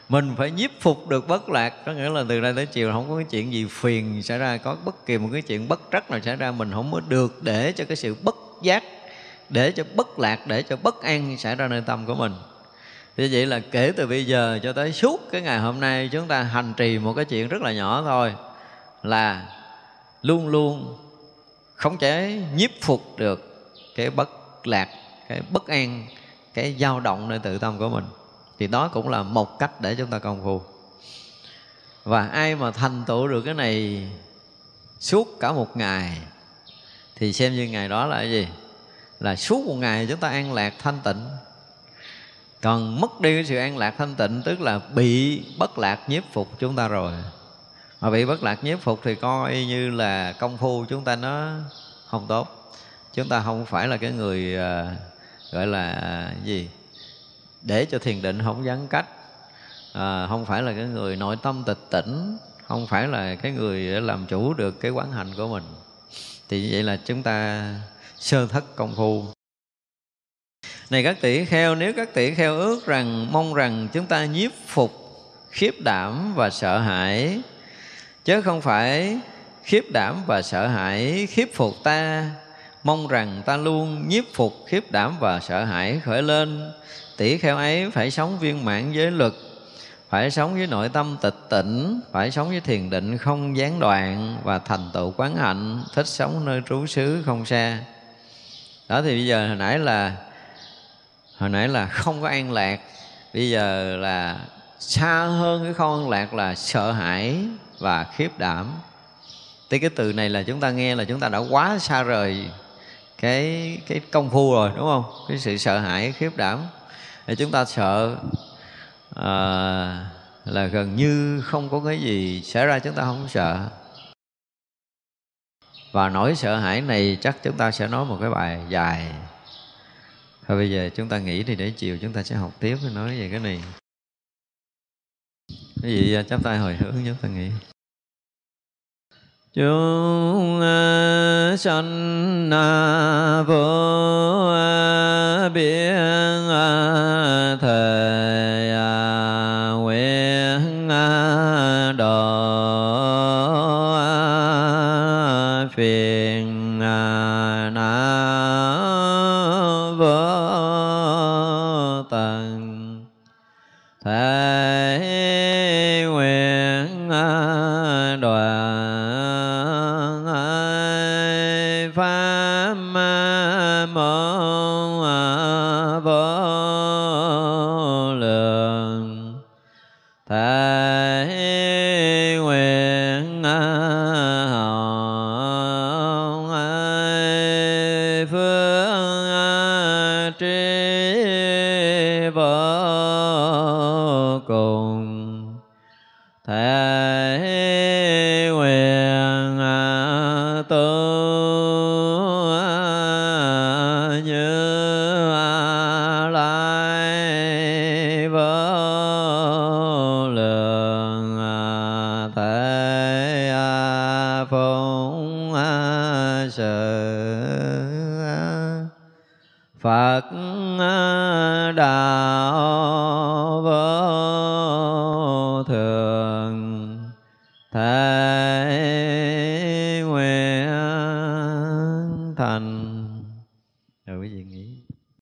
Mình phải nhiếp phục được bất lạc, có nghĩa là từ đây tới chiều không có cái chuyện gì phiền xảy ra, có bất kỳ một cái chuyện bất trắc nào xảy ra, mình không có được để cho cái sự bất giác, để cho bất lạc, để cho bất an xảy ra nơi tâm của mình. Như vậy là kể từ bây giờ cho tới suốt cái ngày hôm nay, chúng ta hành trì một cái chuyện rất là nhỏ thôi, là luôn luôn khống chế nhiếp phục được cái bất lạc, cái bất an, cái dao động nơi tự tâm của mình. Thì đó cũng là một cách để chúng ta công phu. Và ai mà thành tựu được cái này suốt cả một ngày, thì xem như ngày đó là cái gì? Là suốt một ngày chúng ta an lạc thanh tịnh. Còn mất đi cái sự an lạc thanh tịnh, tức là bị bất lạc nhiếp phục chúng ta rồi mà bị bất lạc nhiếp phục thì coi như là công phu chúng ta nó không tốt. Chúng ta không phải là cái người à, gọi là gì? Để cho thiền định không gián cách. À, không phải là cái người nội tâm tịch tỉnh không phải là cái người làm chủ được cái quán hành của mình. Thì như vậy là chúng ta sơ thất công phu. Này các tỷ kheo nếu các tỷ kheo ước rằng mong rằng chúng ta nhiếp phục khiếp đảm và sợ hãi chứ không phải khiếp đảm và sợ hãi khiếp phục ta. Mong rằng ta luôn nhiếp phục, khiếp đảm và sợ hãi khởi lên. Tỷ kheo ấy phải sống viên mãn với luật, phải sống với nội tâm tịch tỉnh, phải sống với thiền định không gián đoạn và thành tựu quán hạnh, thích sống nơi trú xứ không xa. Đó thì bây giờ hồi nãy là, hồi nãy là không có an lạc, bây giờ là xa hơn cái không an lạc là sợ hãi và khiếp đảm. Thì cái từ này là chúng ta nghe là chúng ta đã quá xa rời cái cái công phu rồi đúng không? Cái sự sợ hãi khiếp đảm. Thì chúng ta sợ à, là gần như không có cái gì xảy ra chúng ta không sợ. Và nỗi sợ hãi này chắc chúng ta sẽ nói một cái bài dài. Thôi bây giờ chúng ta nghĩ thì để chiều chúng ta sẽ học tiếp nói về cái này. Cái gì chắp tay hồi hướng chúng ta nghĩ chúng à, sanh à, vô